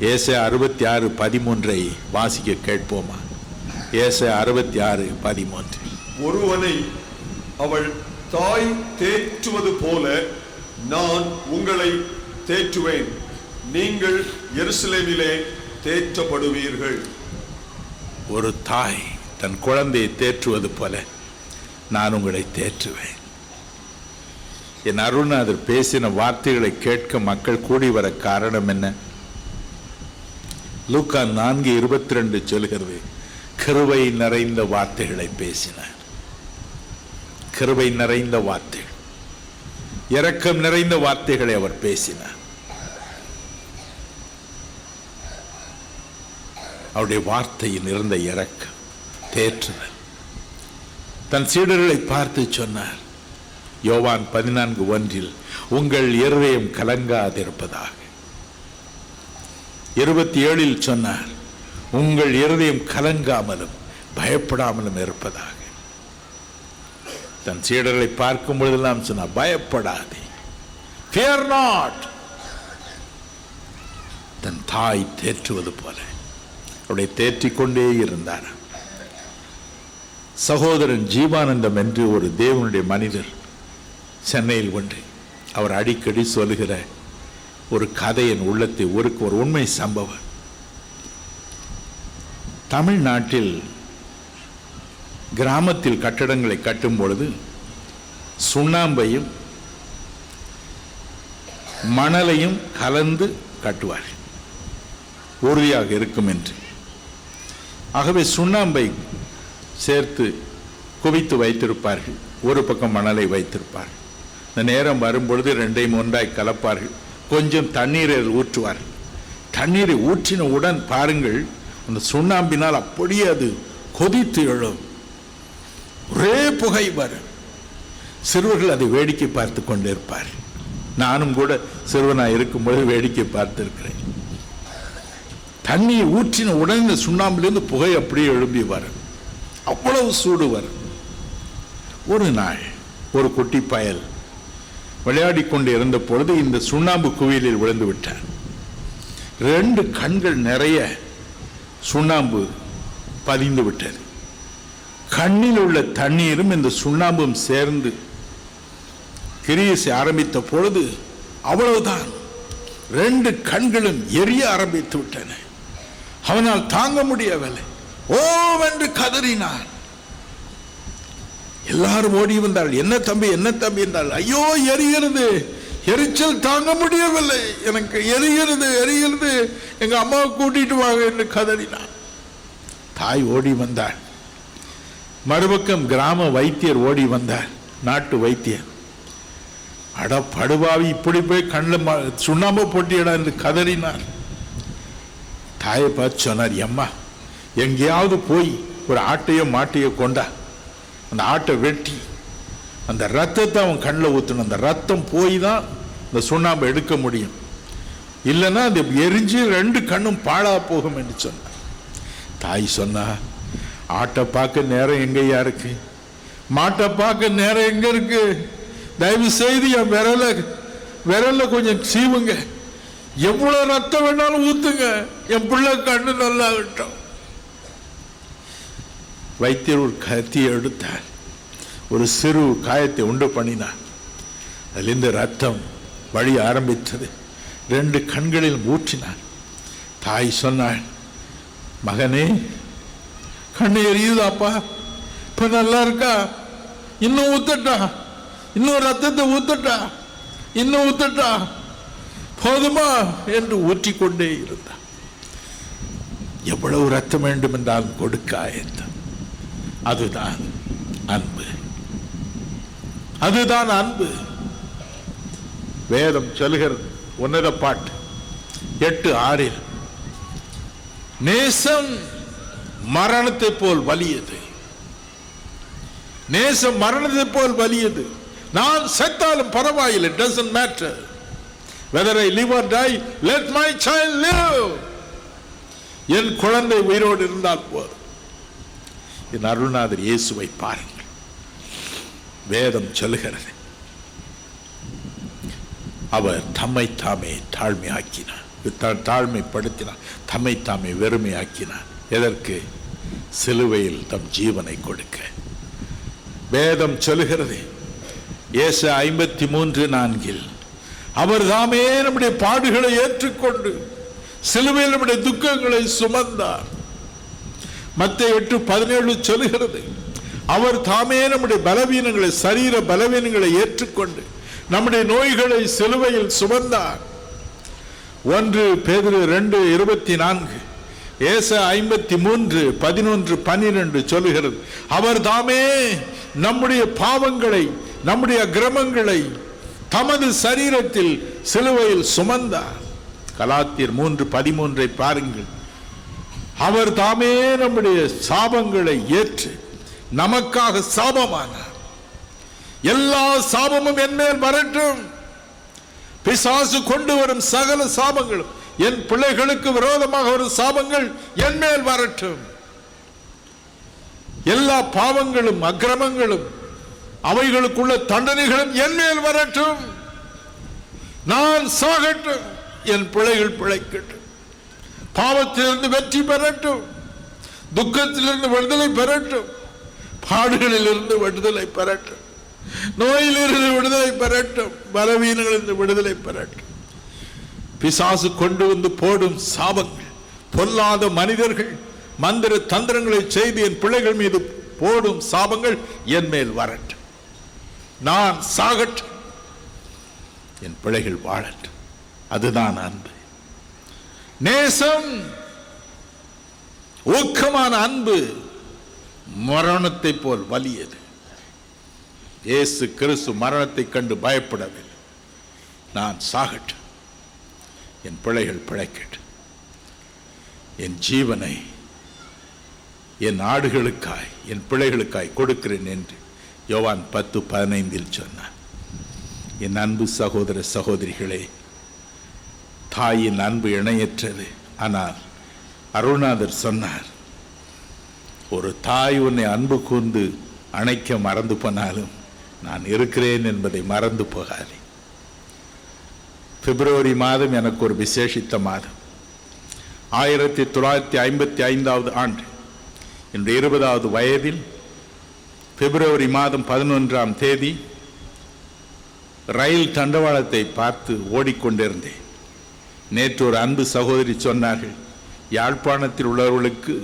ஏச அறுபத்தி ஆறு பதிமூன்றை வாசிக்க கேட்போமா? ஏச அறுபத்தி ஆறு பதிமூன்று. ஒருவனை அவள் தாய் தேற்றுவது போல நான் உங்களை தேற்றுவேன். நீங்கள் எருசலேமிலே தேற்றப்படுவீர்கள். ஒரு தாய் தன் குழந்தையை தேற்றுவது போல நான் உங்களை தேற்றுவேன். என் அருள்நாதர் பேசின வார்த்தைகளை கேட்க மக்கள் கூடி வர காரணம் என்ன? லூக்கா நான்கு இருபத்தி ரெண்டு சொல்கிறது கிருவை நிறைந்த வார்த்தைகளை பேசினார். கிருவை நிறைந்த வார்த்தைகள். இரக்கம் நிறைந்த வார்த்தைகளை அவர் பேசினார். அவருடைய வார்த்தையில் இருந்த இறக்கம் தேற்றுதல் தன் சீடர்களை பார்த்து சொன்னார் யோவான் பதினான்கு ஒன்றில் உங்கள் இருதயம் கலங்காதிருப்பதாக. இருபத்தி ஏழில் சொன்னார் உங்கள் இருதயம் கலங்காமலும் பயப்படாமலும் இருப்பதாக. தன் சீடர்களை பார்க்கும் பொழுதெல்லாம் சொன்னார் பயப்படாதே ஃபியர் நாட் தன் தாய் தேற்றுவது போல அவருடைய தேற்றிக் கொண்டே இருந்தார் சகோதரன் ஜீவானந்தம் என்று ஒரு தேவனுடைய மனிதர் சென்னையில் ஒன்று அவர் அடிக்கடி சொல்லுகிற ஒரு கதையின் உள்ளத்தை ஒருக்கு ஒரு உண்மை சம்பவம். தமிழ்நாட்டில் கிராமத்தில் கட்டடங்களை கட்டும் பொழுது சுண்ணாம்பையும் மணலையும் கலந்து கட்டுவார் உறுதியாக இருக்கும் என்று. ஆகவே சுண்ணாம்பை சேர்த்து குவித்து வைத்திருப்பார்கள். ஒரு பக்கம் மணலை வைத்திருப்பார்கள். இந்த நேரம் வரும்பொழுது ரெண்டையும் ஒன்றாய் கலப்பார்கள். கொஞ்சம் தண்ணீரை ஊற்றுவார்கள். தண்ணீரை ஊற்றினவுடன் பாருங்கள் அந்த சுண்ணாம்பினால் அப்படியே அது கொதித்து எழும். ஒரே புகை வரும். சிறுவர்கள் அதை வேடிக்கை பார்த்து கொண்டிருப்பார் நானும் கூட சிறுவனாக இருக்கும்பொழுது வேடிக்கை பார்த்திருக்கிறேன். தண்ணியை ஊற்றின உடனே இந்த சுண்ணாம்பிலிருந்து புகை அப்படியே எழும்பி வரும். அவ்வளவு சூடு வரும். ஒரு நாள் ஒரு குட்டி பயல் விளையாடி கொண்டு இருந்த பொழுது இந்த சுண்ணாம்பு குவியலில் விழுந்து விட்டார். ரெண்டு கண்கள் நிறைய சுண்ணாம்பு பதிந்து விட்டது. கண்ணில் உள்ள தண்ணீரும் இந்த சுண்ணாம்பும் சேர்ந்து கிரியசை ஆரம்பித்த பொழுது அவ்வளவுதான். ரெண்டு கண்களும் எரிய ஆரம்பித்து விட்டன. அவனால் தாங்க முடியவில்லை. ஓவென்று கதறினான் எல்லாரும் ஓடி வந்தாள் என்ன தம்பி என்ன தம்பி? என்றால் ஐயோ எரிகிறது. எரிச்சல் தாங்க முடியவில்லை. எனக்கு எரிகிறது எரிகிறது. எங்க அம்மாவை கூட்டிட்டு வாங்க என்று கதறினான் தாய் ஓடி வந்தாள். மறுபக்கம் கிராம வைத்தியர் ஓடி வந்தார். நாட்டு வைத்தியர். அட படுபாவி இப்படி போய் கண்ணில் ம- சுண்ணாம்பு போட்டியடா என்று கதறினார். தாயை பார்த்து சொன்னார் எம்மா எங்கேயாவது போய் ஒரு ஆட்டையோ மாட்டையோ கொண்டா அந்த ஆட்டை வெட்டி அந்த ரத்தத்தை அவன் கண்ணில் ஊற்றணும் அந்த ரத்தம் போய் தான் இந்த சுண்ணாம்பை எடுக்க முடியும். இல்லைன்னா அது எரிஞ்சு ரெண்டு கண்ணும் பாழா போகும் என்று சொன்னார். தாய் சொன்னா ஆட்டை பார்க்க நேரம் எங்கேயா இருக்கு? மாட்டை பார்க்க நேரம் எங்கே இருக்கு? தயவு செய்து என் விரல விரல்ல கொஞ்சம் சீவுங்க. எவ்வளோ ரத்தம் வேணாலும் ஊற்றுங்க என் பிள்ளை கண்ணு நல்லா விட்டோம் வைத்தியர் ஒரு கத்தியை எடுத்தார். ஒரு சிறு காயத்தை உண்டு பண்ணினார். அதிலிருந்து ரத்தம் வழி ஆரம்பித்தது. ரெண்டு கண்களில் ஊற்றினார் தாய் சொன்னாள் மகனே கண்ணு எரியுதாப்பா? இப்போ நல்லா இருக்கா? இன்னும் ஊத்தட்டா? இன்னும் ரத்தத்தை ஊத்தட்டா? இன்னும் ஊத்தட்டா? போதுமா? என்று ஊற்றிக்கொண்டே இருந்தார். எவ்வளவு ரத்தம் வேண்டும் என்றாலும் கொடுக்கா என்று. அதுதான் அன்பு. அதுதான் அன்பு. வேதம் சொல்கிறது உன்னத பாட்டு எட்டு ஆறில் நேசம் மரணத்தை போல் வலியது. நேசம் மரணத்தை போல் வலியது. நான் செத்தாலும் பரவாயில்லை doesn't matter whether I live or die let my child live என் குழந்தை உயிரோடு இருந்தால் போதும். என் அருள்நாதர் இயேசுவை பாருங்கள். வேதம் சொல்லுகிறது. அவர் தம்மை தாமே தாழ்மையாக்கினார். தா- தாழ்மைப்படுத்தினார். தம்மை தாமே வெறுமையாக்கினார். எதற்கு? சிலுவையில் தம் ஜீவனை கொடுக்க. வேதம் சொல்லுகிறது. ஏச ஐம்பத்தி மூன்று நான்கில் அவர் தாமே நம்முடைய பாடுகளை ஏற்றுக்கொண்டு சிலுவையில் நம்முடைய துக்கங்களை சுமந்தார். மத்த எட்டு பதினேழு சொல்லுகிறது. அவர் தாமே நம்முடைய பலவீனங்களை சரீர பலவீனங்களை ஏற்றுக்கொண்டு நம்முடைய நோய்களை சிலுவையில் சுமந்தார். ஒன்று பேதிரு ரெண்டு இருபத்தி நான்கு ஏச ஐம்பத்தி மூன்று பதினொன்று பன்னிரெண்டு சொல்லுகிறது. அவர் தாமே நம்முடைய பாவங்களை நம்முடைய கிரமங்களை தமது சரீரத்தில் சிலுவையில் சுமந்தார். கலாத்தியர் மூன்று பதிமூன்றை பாருங்கள். அவர் தாமே நம்முடைய சாபங்களை ஏற்று நமக்காக சாபமானார். எல்லா சாபமும் என் மேல் வரட்டும். பிசாசு கொண்டு வரும் சகல சாபங்களும் என் பிள்ளைகளுக்கு விரோதமாக வரும் சாபங்கள் என்மேல் வரட்டும். எல்லா பாவங்களும் அக்கிரமங்களும் அவைகளுக்குள்ள தண்டனைகளும் என் மேல் வரட்டும். நான் சாகட்டும். என் பிள்ளைகள் பிழைக்கட்டும். பாவத்திலிருந்து வெற்றி பெறட்டும். துக்கத்திலிருந்து விடுதலை பெறட்டும். பாடுகளிலிருந்து விடுதலை பெறட்டும். நோயிலிருந்து விடுதலை பெறட்டும். பலவீனங்களிலிருந்து விடுதலை பெறட்டும். பிசாசு கொண்டு வந்து போடும் சாபங்கள் பொல்லாத மனிதர்கள் மந்திர தந்திரங்களை செய்து என் பிள்ளைகள் மீது போடும் சாபங்கள் என் மேல் வரட்டும். நான் சாகட்டும். என் பிள்ளைகள் வாழட்டும். அதுதான் அன்பு. நேசம் ஊக்கமான அன்பு மரணத்தை போல் வலியது. இயேசு கிறிஸ்து மரணத்தை கண்டு பயப்படவில்லை. நான் சாகட்டும். என் பிள்ளைகள் பிழைக்கட்டும். என் ஜீவனை என் ஆடுகளுக்காய் என் பிள்ளைகளுக்காய் கொடுக்கிறேன் என்று யோவான் பத்து பதினைந்தில் சொன்னார். என் அன்பு சகோதர சகோதரிகளே தாயின் அன்பு இணையற்றது. ஆனால் அருள்நாதர் சொன்னார் ஒரு தாய் உன்னை அன்பு கூர்ந்து அணைக்க மறந்து போனாலும் நான் இருக்கிறேன் என்பதை மறந்து போகாதே. பிப்ரவரி மாதம் எனக்கு ஒரு விசேஷித்த மாதம். ஆயிரத்தி தொள்ளாயிரத்தி ஐம்பத்தி ஐந்தாவது ஆண்டு இந்த இருபதாவது வயதில் பிப்ரவரி மாதம் பதினொன்றாம் தேதி ரயில் தண்டவாளத்தை பார்த்து ஓடிக்கொண்டிருந்தேன். நேற்று ஒரு அன்பு சகோதரி சொன்னார்கள் யாழ்ப்பாணத்தில் உள்ளவர்களுக்கு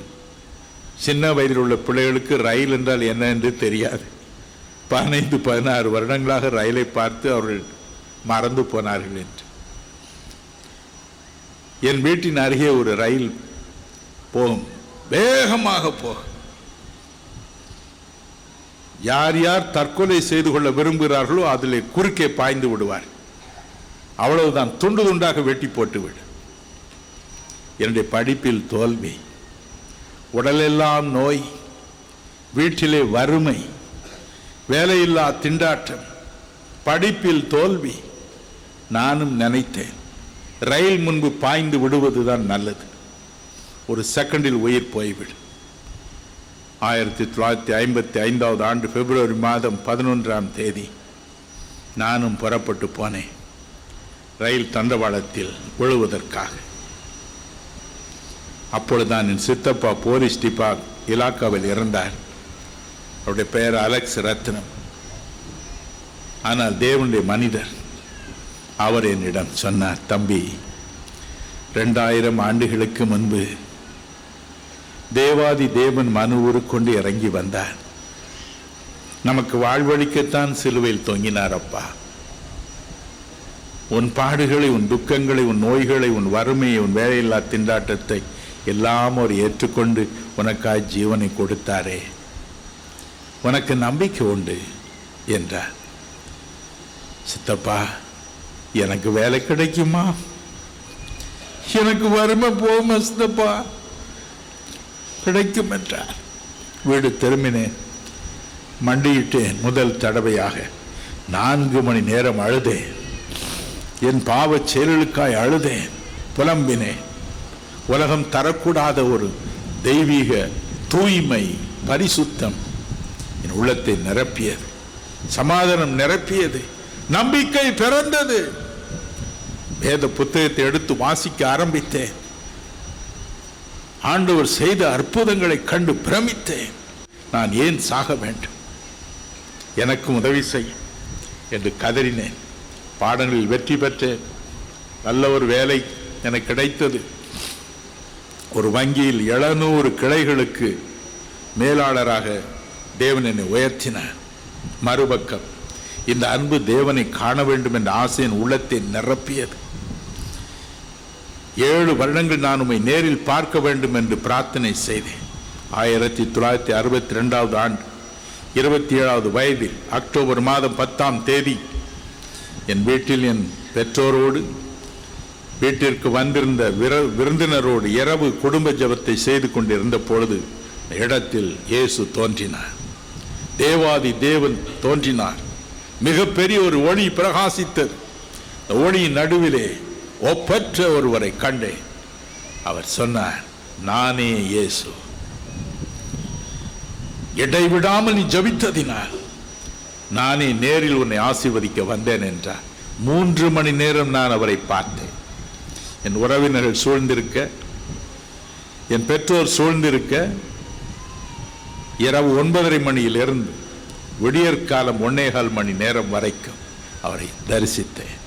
சின்ன வயதில் உள்ள பிள்ளைகளுக்கு ரயில் என்றால் என்ன என்று தெரியாது. பதினைந்து பதினாறு வருடங்களாக ரயிலை பார்த்து அவர்கள் மறந்து போனார்கள் என்று. என் வீட்டின் அருகே ஒரு ரயில் போகும். வேகமாக போகும். யார் யார் தற்கொலை செய்து கொள்ள விரும்புகிறார்களோ அதிலே குறுக்கே பாய்ந்து விடுவார் அவ்வளவுதான். துண்டு துண்டாக வெட்டி போட்டுவிடு என்னுடைய படிப்பில் தோல்வி உடலெல்லாம் நோய் வீட்டிலே வறுமை வேலையில்லா திண்டாட்டம் படிப்பில் தோல்வி நானும் நினைத்தேன். ரயில் முன்பு பாய்ந்து விடுவதுதான் நல்லது. ஒரு செகண்டில் உயிர் போய்விடும். ஆயிரத்தி தொள்ளாயிரத்தி ஐம்பத்தி ஐந்தாவது ஆண்டு பிப்ரவரி மாதம் பதினொன்றாம் தேதி நானும் புறப்பட்டு போனேன். ரயில் தண்டவாளத்தில் விழுவதற்காக. அப்பொழுதுதான் என் சித்தப்பா போலீஸ் டிபா இலாக்காவில் இருந்தார் அவருடைய பெயர் அலெக்ஸ் ரத்னம். ஆனால் தேவனுடைய மனிதர் அவர் என்னிடம் சொன்னார் தம்பி ரெண்டாயிரம் ஆண்டுகளுக்கு முன்பு தேவாதி தேவன் மனு கொண்டு இறங்கி வந்தார். நமக்கு வாழ்வழிக்கத்தான் சிலுவையில் தொங்கினார் அப்பா. உன் பாடுகளை உன் துக்கங்களை உன் நோய்களை உன் வறுமையை உன் வேலையில்லா திண்டாட்டத்தை எல்லாம் அவர் ஏற்றுக்கொண்டு உனக்காய் ஜீவனை கொடுத்தாரே. உனக்கு நம்பிக்கை உண்டு என்றார். சித்தப்பா எனக்கு வேலை கிடைக்குமா? எனக்கு வறுமை போகுமா சித்தப்பா? கிடைக்கும் என்றார். வீடு திரும்பினேன். மண்டியிட்டேன் முதல் தடவையாக. நான்கு மணி நேரம் அழுதேன். என் பாவச் செயல்களுக்காய் அழுதேன் புலம்பினேன். உலகம் தரக்கூடாத ஒரு தெய்வீக தூய்மை பரிசுத்தம் என் உள்ளத்தை நிரப்பியது. சமாதானம் நிரப்பியது. நம்பிக்கை பிறந்தது. வேத புத்தகத்தை எடுத்து வாசிக்க ஆரம்பித்தேன். ஆண்டவர் செய்த அற்புதங்களை கண்டு பிரமித்தேன். நான் ஏன் சாக வேண்டும்? எனக்கு உதவி செய் என்று கதறினேன். பாடங்களில் வெற்றி பெற்றேன் நல்ல ஒரு வேலை எனக்கு கிடைத்தது. ஒரு வங்கியில் எழுநூறு கிளைகளுக்கு மேலாளராக தேவன் என்னை உயர்த்தினார். மறுபக்கம் இந்த அன்பு தேவனை காண வேண்டும் என்ற ஆசையின் உள்ளத்தை நிரப்பியது. ஏழு வருடங்கள் நான் உண்மை நேரில் பார்க்க வேண்டும் என்று பிரார்த்தனை செய்தேன். ஆயிரத்தி தொள்ளாயிரத்தி அறுபத்தி ரெண்டாவது ஆண்டு இருபத்தி ஏழாவது வயதில் அக்டோபர் மாதம் பத்தாம் தேதி என் வீட்டில் என் பெற்றோரோடு வீட்டிற்கு வந்திருந்த விர விருந்தினரோடு இரவு குடும்ப ஜெபத்தை செய்து கொண்டிருந்த பொழுது இடத்தில் இயேசு தோன்றினார். தேவாதி தேவன் தோன்றினார். மிகப்பெரிய ஒரு ஒளி பிரகாசித்தது. இந்த ஒளியின் நடுவிலே ஒப்பற்ற ஒருவரை கண்டேன். அவர் சொன்னார் நானே இயேசு. இடைவிடாமல் நீ ஜபித்ததினால் நானே நேரில் உன்னை ஆசீர்வதிக்க வந்தேன் என்றார். மூன்று மணி நேரம் நான் அவரை பார்த்தேன். என் உறவினர்கள் சூழ்ந்திருக்க என் பெற்றோர் சூழ்ந்திருக்க இரவு ஒன்பதரை மணியிலிருந்து விடியற்காலம் ஒன்னேகால் மணி நேரம் வரைக்கும் அவரை தரிசித்தேன்.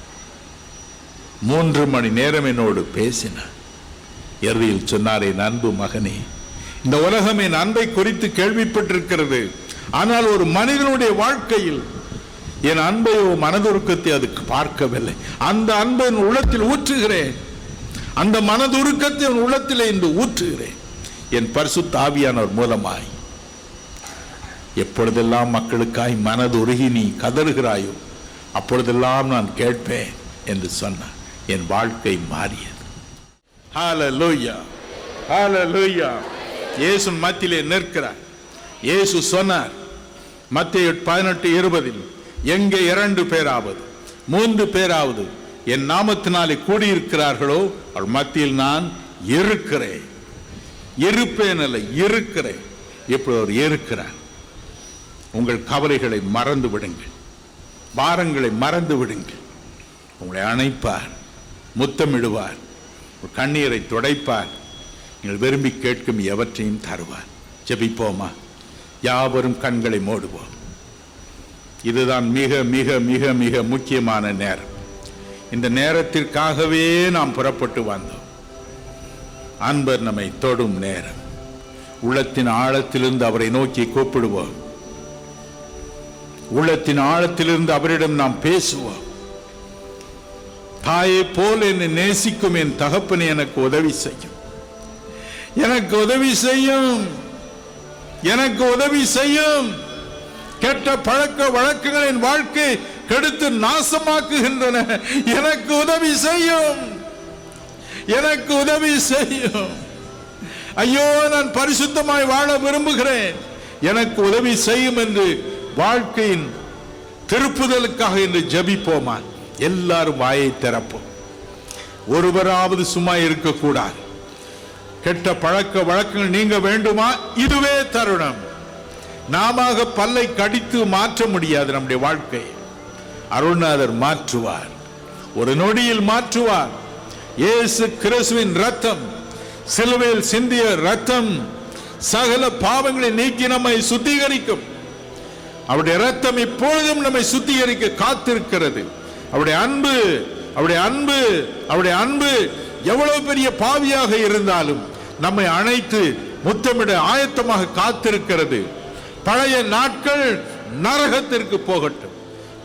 மூன்று மணி நேரம் என்னோடு பேசினார். இறுதியில் சொன்னாரே அன்பு மகனே இந்த உலகம் என் அன்பை குறித்து கேள்விப்பட்டிருக்கிறது. ஆனால் ஒரு மனிதனுடைய வாழ்க்கையில் என் அன்பையோ மனதுருக்கத்தை அதுக்கு பார்க்கவில்லை. அந்த அன்பை என் உள்ளத்தில் ஊற்றுகிறேன். அந்த மனதுருக்கத்தை என் உள்ளத்தில் இன்று ஊற்றுகிறேன். என் பரிசு தாவியானவர் மூலமாய். எப்பொழுதெல்லாம் மக்களுக்காய் மனதுருகி நீ கதறுகிறாயோ அப்பொழுதெல்லாம் நான் கேட்பேன் என்று சொன்னார். என் வாழ்க்கை மாறியது. ஹalleluya ஹalleluya இயேசு மத்தியிலே நிற்கிறார். இயேசு சொன்னார் மத்திய பதினெட்டு இருபதில் எங்கே இரண்டு பேராவது மூன்று பேராவது என் நாமத்தினாலே கூடியிருக்கிறார்களோ அவள் மத்தியில் நான் இருக்கிறேன். இருப்பேன் அல்ல இருக்கிறேன். இப்படி அவர் இருக்கிறார். உங்கள் கவலைகளை மறந்து விடுங்கள். பாரங்களை மறந்து விடுங்கள். உங்களை அணைப்பார் முத்தமிடுவார். கண்ணீரை துடைப்பார். நீங்கள் விரும்பி கேட்கும் எவற்றையும் தருவார். ஜெபிப்போமா? யாவரும் கண்களை மூடுவோம். இதுதான் மிக மிக மிக மிக முக்கியமான நேரம். இந்த நேரத்திற்காகவே நாம் புறப்பட்டு வந்தோம். அன்பர் நம்மை தொடும் நேரம். உள்ளத்தின் ஆழத்திலிருந்து அவரை நோக்கி கூப்பிடுவோம். உள்ளத்தின் ஆழத்திலிருந்து அவரிடம் நாம் பேசுவோம். தாயை போல் என்னை நேசிக்கும் என் தகப்பனை எனக்கு உதவி செய்யும். எனக்கு உதவி செய்யும். எனக்கு உதவி செய்யும். கெட்ட பழக்க வழக்கங்களின் வாழ்க்கை கெடுத்து நாசமாக்குகின்றன. எனக்கு உதவி செய்யும். எனக்கு உதவி செய்யும். ஐயோ நான் பரிசுத்தமாய் வாழ விரும்புகிறேன். எனக்கு உதவி செய்யும் என்று வாழ்க்கையின் திருப்புதலுக்காக என்று ஜபிப்போமா எல்லாரும் வாயை திறப்போம். ஒருவராவது சும்மா இருக்கக்கூடாது. கெட்ட பழக்க வழக்கங்கள் நீங்க வேண்டுமா? இதுவே தருணம். நாம பல்லை கடித்து மாற்ற முடியாது நம்முடைய வாழ்க்கை. அருள்நாதர் மாற்றுவார். ஒரு நொடியில் மாற்றுவார். இயேசு கிறிஸ்துவின் ரத்தம் சிலுவையில் சிந்திய ரத்தம் சகல பாவங்களை நீக்கி நம்மை சுத்திகரிக்கும். அவருடைய ரத்தம் இப்பொழுதும் நம்மை சுத்திகரிக்க காத்திருக்கிறது. அவருடைய அன்பு அவருடைய அன்பு அவருடைய அன்பு எவ்வளவு பெரிய பாவியாக இருந்தாலும் நம்மை அணைத்து முத்தமிட ஆயத்தமாக காத்திருக்கிறது. பழைய நாட்கள் நரகத்திற்கு போகட்டும்.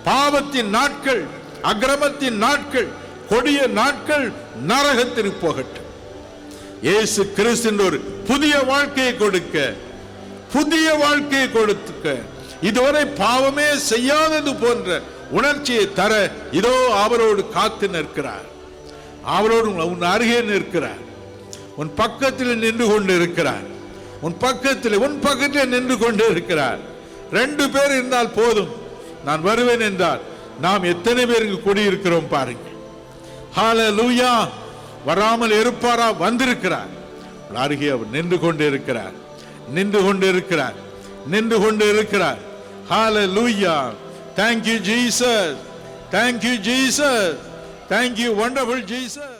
பாவத்தின் நாட்கள் அக்கிரமத்தின் நாட்கள் கொடிய நாட்கள் நரகத்திற்கு போகட்டும். இயேசு கிறிஸ்து ஒரு புதிய வாழ்க்கையை கொடுக்க புதிய வாழ்க்கையை கொடுக்க இதுவரை பாவமே செய்யாதது போன்ற உணர்ச்சியை தர இதோ அவரோடு காத்து நிற்கிறார். அவரோடு உன் அருகே நிற்கிறார். உன் பக்கத்தில் நின்று கொண்டு இருக்கிறார் உன் பக்கத்தில் உன் பக்கத்தில் நின்று கொண்டு இருக்கிறார் ரெண்டு பேர் இருந்தால் போதும். நான் வருவேன் என்றால் நாம் எத்தனை பேர் இங்கு கூடியிருக்கிறோம் பாருங்க ஹalleluya வராமல் இருப்பாரா? வந்திருக்கிறார். அருகே அவர் நின்று கொண்டு இருக்கிறார் நின்று கொண்டு இருக்கிறார் நின்று கொண்டு இருக்கிறார் hallelujah thank you Jesus thank you Jesus thank you wonderful Jesus